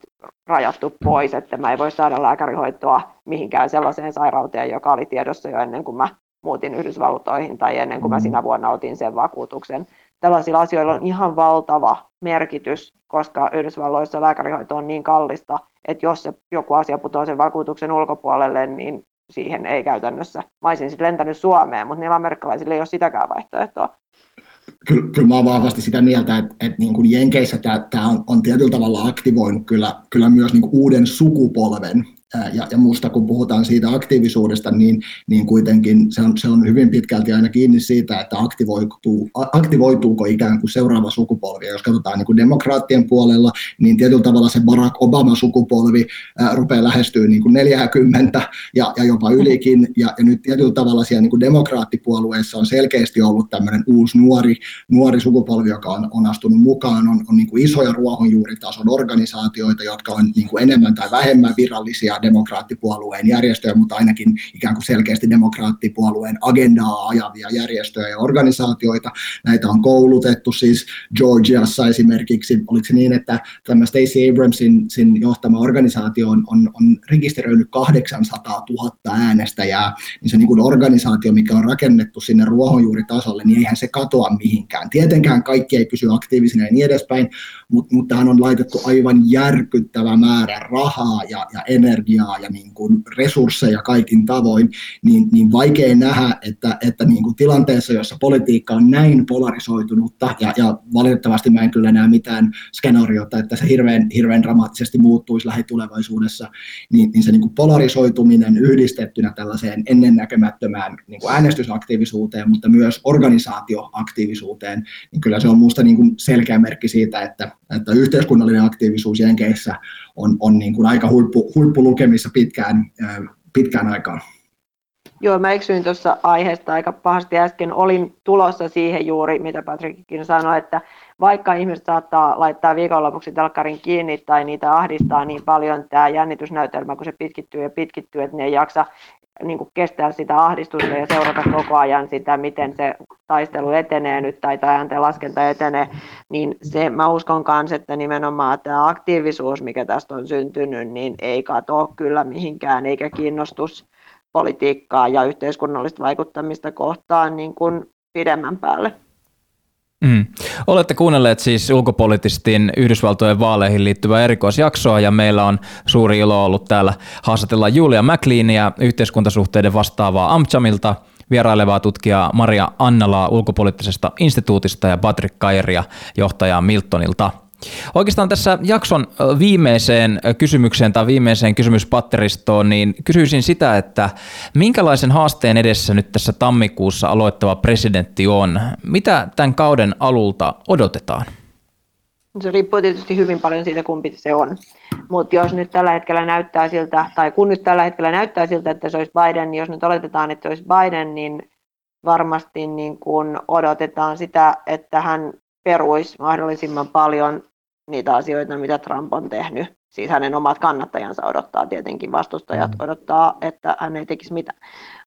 rajattu pois, että mä ei voi saada lääkärihoitoa mihinkään sellaiseen sairauteen, joka oli tiedossa jo ennen kuin mä muutin Yhdysvaltoihin tai ennen kuin mä sinä vuonna otin sen vakuutuksen. Tällaisilla asioilla on ihan valtava merkitys, koska Yhdysvalloissa lääkärihoito on niin kallista, että jos se joku asia putoaa sen vakuutuksen ulkopuolelle, niin siihen ei käytännössä. Mä olisin sitten lentänyt Suomeen, mutta niillä amerikkalaisilla ei ole sitäkään vaihtoehtoa. kyllä, kyllä mä oon vahvasti sitä mieltä, että, että niin kuin Jenkeissä tämä on, on tietyllä tavalla aktivoinut kyllä, kyllä myös niin kuin uuden sukupolven. Ja, ja musta kun puhutaan siitä aktiivisuudesta, niin, niin kuitenkin se on, se on hyvin pitkälti aina kiinni siitä, että aktivoituu, aktivoituuko ikään kuin seuraava sukupolvi. Ja jos katsotaan niin kuin demokraattien puolella, niin tietyllä tavalla se Barack Obama-sukupolvi ää, rupeaa lähestyä niin kuin 40 ja, ja jopa ylikin. Ja, ja nyt tietyllä tavalla siellä niin kuin demokraattipuolueessa on selkeästi ollut tämmöinen uusi nuori, nuori sukupolvi, joka on, on astunut mukaan. On, on niin kuin isoja ruohonjuuritason organisaatioita, jotka on niin kuin enemmän tai vähemmän virallisia demokraattipuolueen järjestöjä, mutta ainakin ikään kuin selkeästi demokraattipuolueen agendaa ajavia järjestöjä ja organisaatioita. Näitä on koulutettu siis Georgiassa esimerkiksi. Oliko se niin, että tämä Stacey Abramsin sin johtama organisaatio on, on, on rekisteröinyt 800 000 äänestäjää, niin se niin kuin organisaatio, mikä on rakennettu sinne ruohonjuuritasolle, niin eihän se katoa mihinkään. Tietenkään kaikki ei pysy aktiivisina ja niin edespäin, mutta, mutta tähän on laitettu aivan järkyttävä määrä rahaa ja, ja energiaa ja niin kuin resursseja kaikin tavoin, niin, niin vaikea nähdä, että, että niin kuin tilanteessa, jossa politiikka on näin polarisoitunutta, ja, ja valitettavasti mä en kyllä näe mitään skenaariota, että se hirveän, hirveän dramaattisesti muuttuisi lähitulevaisuudessa, niin, niin se niin kuin polarisoituminen yhdistettynä tällaiseen ennennäkemättömään niin kuin äänestysaktiivisuuteen, mutta myös organisaatioaktiivisuuteen, niin kyllä se on minusta niin kuin selkeä merkki siitä, että, että yhteiskunnallinen aktiivisuus Jenkeissä on, on niin kuin aika huippu, huippulukemissa pitkään, ää, pitkään aikaan. Joo, mä eksyin tuossa aiheesta aika pahasti äsken. Olin tulossa siihen juuri, mitä Patrikkin sanoi, että vaikka ihmiset saattaa laittaa viikonlopuksi telkkarin kiinni tai niitä ahdistaa niin paljon tämä jännitysnäytelmä, kun se pitkittyy ja pitkittyy, että ne ei jaksa niin kuin kestää sitä ahdistusta ja seurata koko ajan sitä, miten se taistelu etenee nyt tai äänten laskenta etenee, niin se, mä uskon myös, että nimenomaan tämä aktiivisuus, mikä tästä on syntynyt, niin ei katoa kyllä mihinkään, eikä kiinnostus politiikkaa ja yhteiskunnallista vaikuttamista kohtaan niin kuin pidemmän päälle. Mm. Olette kuunnelleet siis ulkopoliittistin Yhdysvaltojen vaaleihin liittyvää erikoisjaksoa ja meillä on suuri ilo ollut täällä haastatella Julia McLeania, yhteiskuntasuhteiden vastaavaa Amchamilta, vierailevaa tutkijaa Maria Annalaa ulkopoliittisesta instituutista ja Patrick Kairia johtajaa Miltonilta. Oikeastaan tässä jakson viimeiseen kysymykseen tai viimeiseen kysymyspatteristoon, niin kysyisin sitä, että minkälaisen haasteen edessä nyt tässä tammikuussa aloittava presidentti on? Mitä tämän kauden alulta odotetaan? Se riippuu tietysti hyvin paljon siitä, kumpi se on. Mutta jos nyt tällä hetkellä näyttää siltä, tai kun nyt tällä hetkellä näyttää siltä, että se olisi Biden, niin jos nyt oletetaan, että se olisi Biden, niin varmasti niin kun odotetaan sitä, että hän peruisi mahdollisimman paljon niitä asioita, mitä Trump on tehnyt. siis hänen omat kannattajansa odottaa tietenkin, vastustajat mm. odottaa, että hän ei tekisi mitään.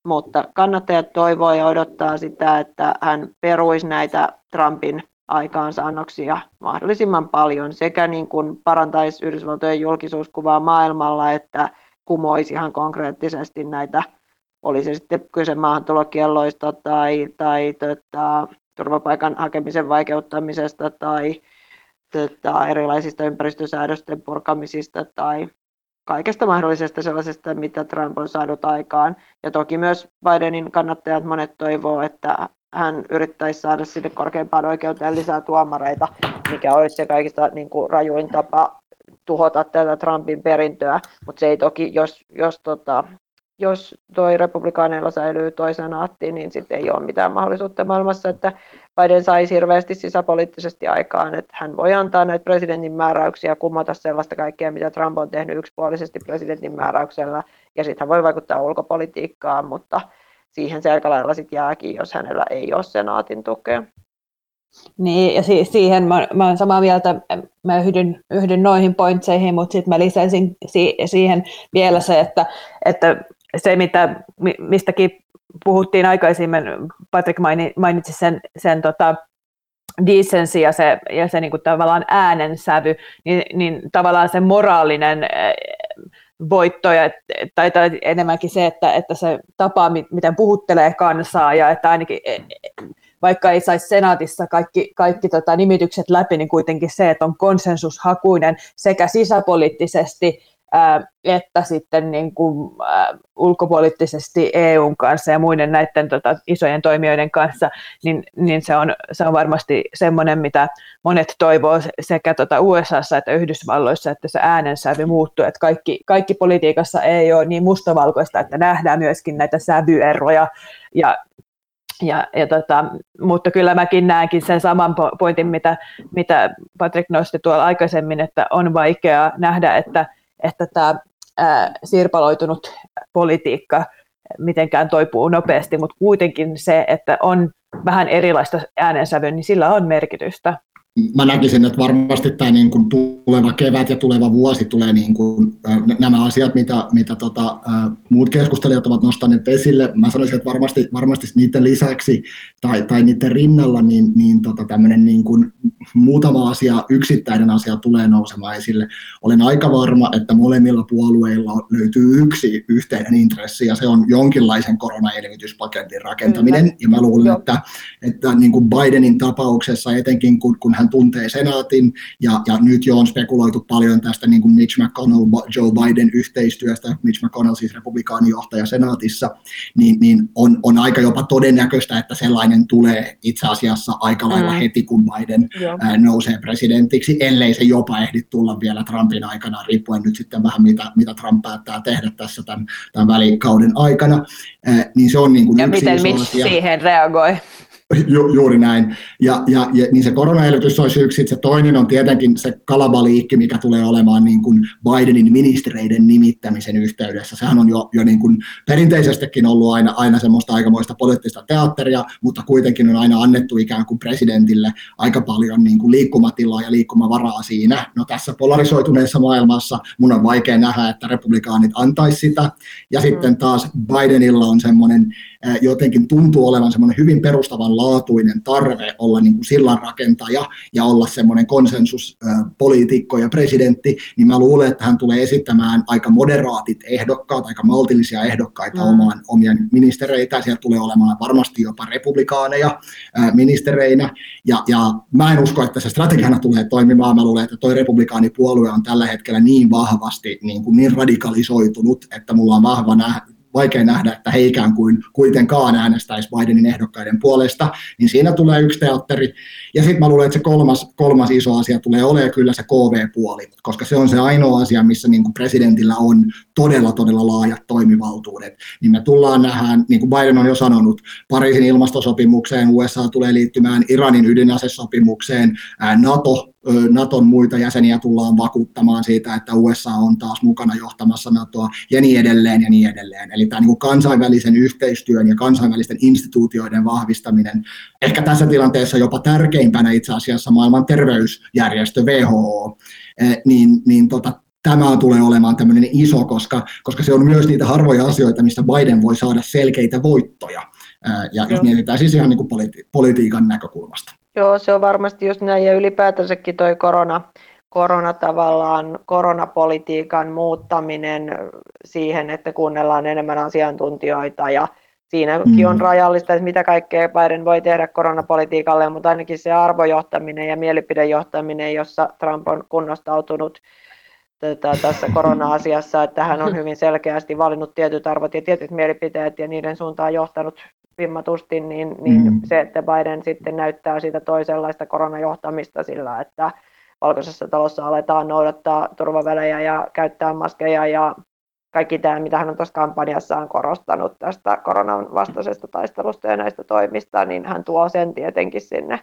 Mutta kannattajat toivoo ja odottaa sitä, että hän peruisi näitä Trumpin aikaansaannoksia mahdollisimman paljon sekä niin kuin parantaisi Yhdysvaltojen julkisuuskuvaa maailmalla, että kumoisi ihan konkreettisesti näitä, oli se sitten kyse maahantulokielloista tai, tai tota, turvapaikan hakemisen vaikeuttamisesta tai tota, erilaisista ympäristösäädösten purkamisista tai kaikesta mahdollisesta sellaisesta, mitä Trump on saanut aikaan. Ja toki myös Bidenin kannattajat monet toivoo, että hän yrittäisi saada sinne korkeimpaan oikeuteen lisää tuomareita, mikä olisi se kaikista niin kuin, rajuin tapa tuhota tätä Trumpin perintöä, mutta se ei toki, jos, jos, tota, jos toi republikaaneilla säilyy toi senaatti, niin sitten ei ole mitään mahdollisuutta maailmassa, että Biden saisi hirveästi sisäpoliittisesti aikaan, että hän voi antaa näitä presidentin määräyksiä, kumota sellaista kaikkea, mitä Trump on tehnyt yksipuolisesti presidentin määräyksellä, ja sitten hän voi vaikuttaa ulkopolitiikkaan, mutta siihen se aika lailla sitten jääkin, jos hänellä ei ole senaatin tukea. Niin, ja si- siihen mä, mä olen samaa mieltä, mä yhdyn, yhdyn noihin pointseihin, mutta sitten mä lisäisin si- siihen vielä se, että, että se mitä, mistäkin puhuttiin aikaisemmin, Patrick mainitsi sen, sen tota, decency ja se, ja se niin kuin tavallaan äänensävy, niin, niin tavallaan se moraalinen eh, voitto, ja, tai, tai enemmänkin se, että, että se tapa, miten puhuttelee kansaa, ja että ainakin eh, vaikka ei saisi senaatissa kaikki, kaikki tota, nimitykset läpi, niin kuitenkin se, että on konsensushakuinen sekä sisäpoliittisesti että sitten niin kuin, äh, ulkopoliittisesti EUn kanssa ja muiden näiden tota, isojen toimijoiden kanssa, niin, niin se, on, se on varmasti semmoinen, mitä monet toivoo sekä tota USAssa että Yhdysvalloissa, että se äänensävy muuttuu, että kaikki, kaikki politiikassa ei ole niin mustavalkoista, että nähdään myöskin näitä sävyeroja ja ja, ja tota, mutta kyllä mäkin näenkin sen saman pointin, mitä, mitä Patrick nosti tuolla aikaisemmin, että on vaikeaa nähdä, että, että tämä sirpaloitunut politiikka mitenkään toipuu nopeasti, mutta kuitenkin se, että on vähän erilaista äänensävyä, niin sillä on merkitystä mä näkisin, että varmasti tämä niin kuin tuleva kevät ja tuleva vuosi tulee niin kuin, nämä asiat, mitä, mitä tota, muut keskustelijat ovat nostaneet esille. Mä sanoisin, että varmasti, varmasti niiden lisäksi tai, tai niiden rinnalla niin, niin tota, tämmöinen niin kuin muutama asia, yksittäinen asia tulee nousemaan esille. Olen aika varma, että molemmilla puolueilla löytyy yksi yhteinen intressi ja se on jonkinlaisen koronaelvytyspaketin rakentaminen. Mm. Ja mä luulen, että, että niin kuin Bidenin tapauksessa etenkin kun, kun hän tuntee senaatin, ja, ja nyt jo on spekuloitu paljon tästä niin kuin Mitch McConnell, Joe Biden yhteistyöstä, Mitch McConnell siis republikaanijohtaja senaatissa, niin, niin on, on aika jopa todennäköistä, että sellainen tulee itse asiassa aika lailla mm. heti, kun Biden ää, nousee presidentiksi, ellei se jopa ehdi tulla vielä Trumpin aikana, riippuen nyt sitten vähän mitä, mitä Trump päättää tehdä tässä tämän, tämän välikauden aikana, ää, niin se on niin kuin ja miten Mitch asia. siihen reagoi. Ju, juuri näin. Ja, ja, ja niin se koronaelvytys olisi yksi. Se toinen on tietenkin se kalabaliikki, mikä tulee olemaan niin kuin Bidenin ministereiden nimittämisen yhteydessä. Sehän on jo, jo niin kuin perinteisestikin ollut aina, aina semmoista aikamoista poliittista teatteria, mutta kuitenkin on aina annettu ikään kuin presidentille aika paljon niin kuin liikkumatilaa ja liikkumavaraa siinä. No tässä polarisoituneessa maailmassa mun on vaikea nähdä, että republikaanit antaisi sitä. Ja mm. sitten taas Bidenilla on semmoinen jotenkin tuntuu olevan semmoinen hyvin perustavanlaatuinen tarve olla niin kuin sillan rakentaja ja olla semmoinen konsensuspoliitikko ja presidentti, niin mä luulen, että hän tulee esittämään aika moderaatit ehdokkaat, aika maltillisia ehdokkaita mm. omaan, omia ministereitä. Siellä tulee olemaan varmasti jopa republikaaneja ministereinä. Ja, ja mä en usko, että se strategiana tulee toimimaan. Mä luulen, että toi republikaanipuolue on tällä hetkellä niin vahvasti niin, kuin niin radikalisoitunut, että mulla on vahva nähdä, vaikea nähdä, että he ikään kuin kuitenkaan äänestäisi Bidenin ehdokkaiden puolesta, niin siinä tulee yksi teatteri. Ja sitten mä luulen, että se kolmas, kolmas iso asia tulee olemaan kyllä se KV-puoli, koska se on se ainoa asia, missä niin kuin presidentillä on todella, todella laajat toimivaltuudet. Niin me tullaan nähdään, niin kuin Biden on jo sanonut, Pariisin ilmastosopimukseen, USA tulee liittymään Iranin ydinasesopimukseen, NATO Naton muita jäseniä tullaan vakuuttamaan siitä, että USA on taas mukana johtamassa NATOa ja niin edelleen ja niin edelleen. Eli tämä niin kansainvälisen yhteistyön ja kansainvälisten instituutioiden vahvistaminen, ehkä tässä tilanteessa jopa tärkeimpänä itse asiassa maailman terveysjärjestö WHO, niin, niin tota, tämä tulee olemaan tämmöinen iso, koska, koska se on myös niitä harvoja asioita, missä Biden voi saada selkeitä voittoja. Ja jos mietitään siis ihan niin kuin politi- politiikan näkökulmasta. Joo, se on varmasti just näin, ja ylipäätänsäkin toi korona, korona tavallaan, koronapolitiikan muuttaminen siihen, että kuunnellaan enemmän asiantuntijoita ja siinäkin on mm. rajallista, että mitä kaikkea Biden voi tehdä koronapolitiikalle, mutta ainakin se arvojohtaminen ja mielipidejohtaminen, jossa Trump on kunnostautunut tota, tässä korona-asiassa, että hän on hyvin selkeästi valinnut tietyt arvot ja tietyt mielipiteet ja niiden suuntaan johtanut vimmatusti, niin, niin mm. se, että Biden sitten näyttää sitä toisenlaista koronajohtamista sillä, että valkoisessa talossa aletaan noudattaa turvavälejä ja käyttää maskeja ja kaikki tämä, mitä hän on tuossa kampanjassaan korostanut tästä koronan vastaisesta taistelusta ja näistä toimista, niin hän tuo sen tietenkin sinne,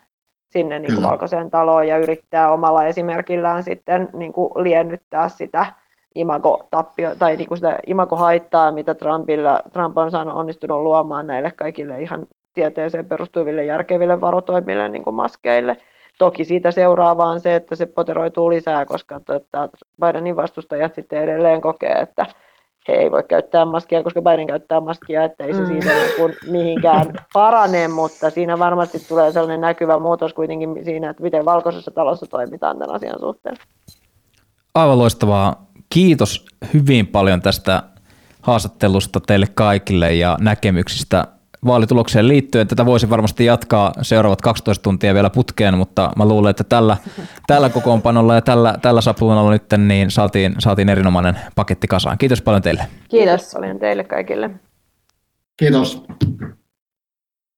sinne niin kuin valkoiseen taloon ja yrittää omalla esimerkillään sitten niin kuin liennyttää sitä imago-tappio, tai niin kuin sitä imago-haittaa, mitä Trumpilla, Trump on saanut onnistunut luomaan näille kaikille ihan tieteeseen perustuville järkeville varotoimille, niin kuin maskeille. Toki siitä seuraa vaan se, että se poteroituu lisää, koska tuota, Bidenin vastustajat sitten edelleen kokee, että he ei voi käyttää maskia, koska Biden käyttää maskia, että ei se mm. siitä niin mihinkään parane, mutta siinä varmasti tulee sellainen näkyvä muutos kuitenkin siinä, että miten valkoisessa talossa toimitaan tämän asian suhteen. Aivan loistavaa. Kiitos hyvin paljon tästä haastattelusta teille kaikille ja näkemyksistä vaalitulokseen liittyen. Tätä voisi varmasti jatkaa seuraavat 12 tuntia vielä putkeen, mutta mä luulen, että tällä, tällä kokoonpanolla ja tällä, tällä sapluunalla nyt niin saatiin, saatiin erinomainen paketti kasaan. Kiitos paljon teille. Kiitos paljon teille kaikille. Kiitos.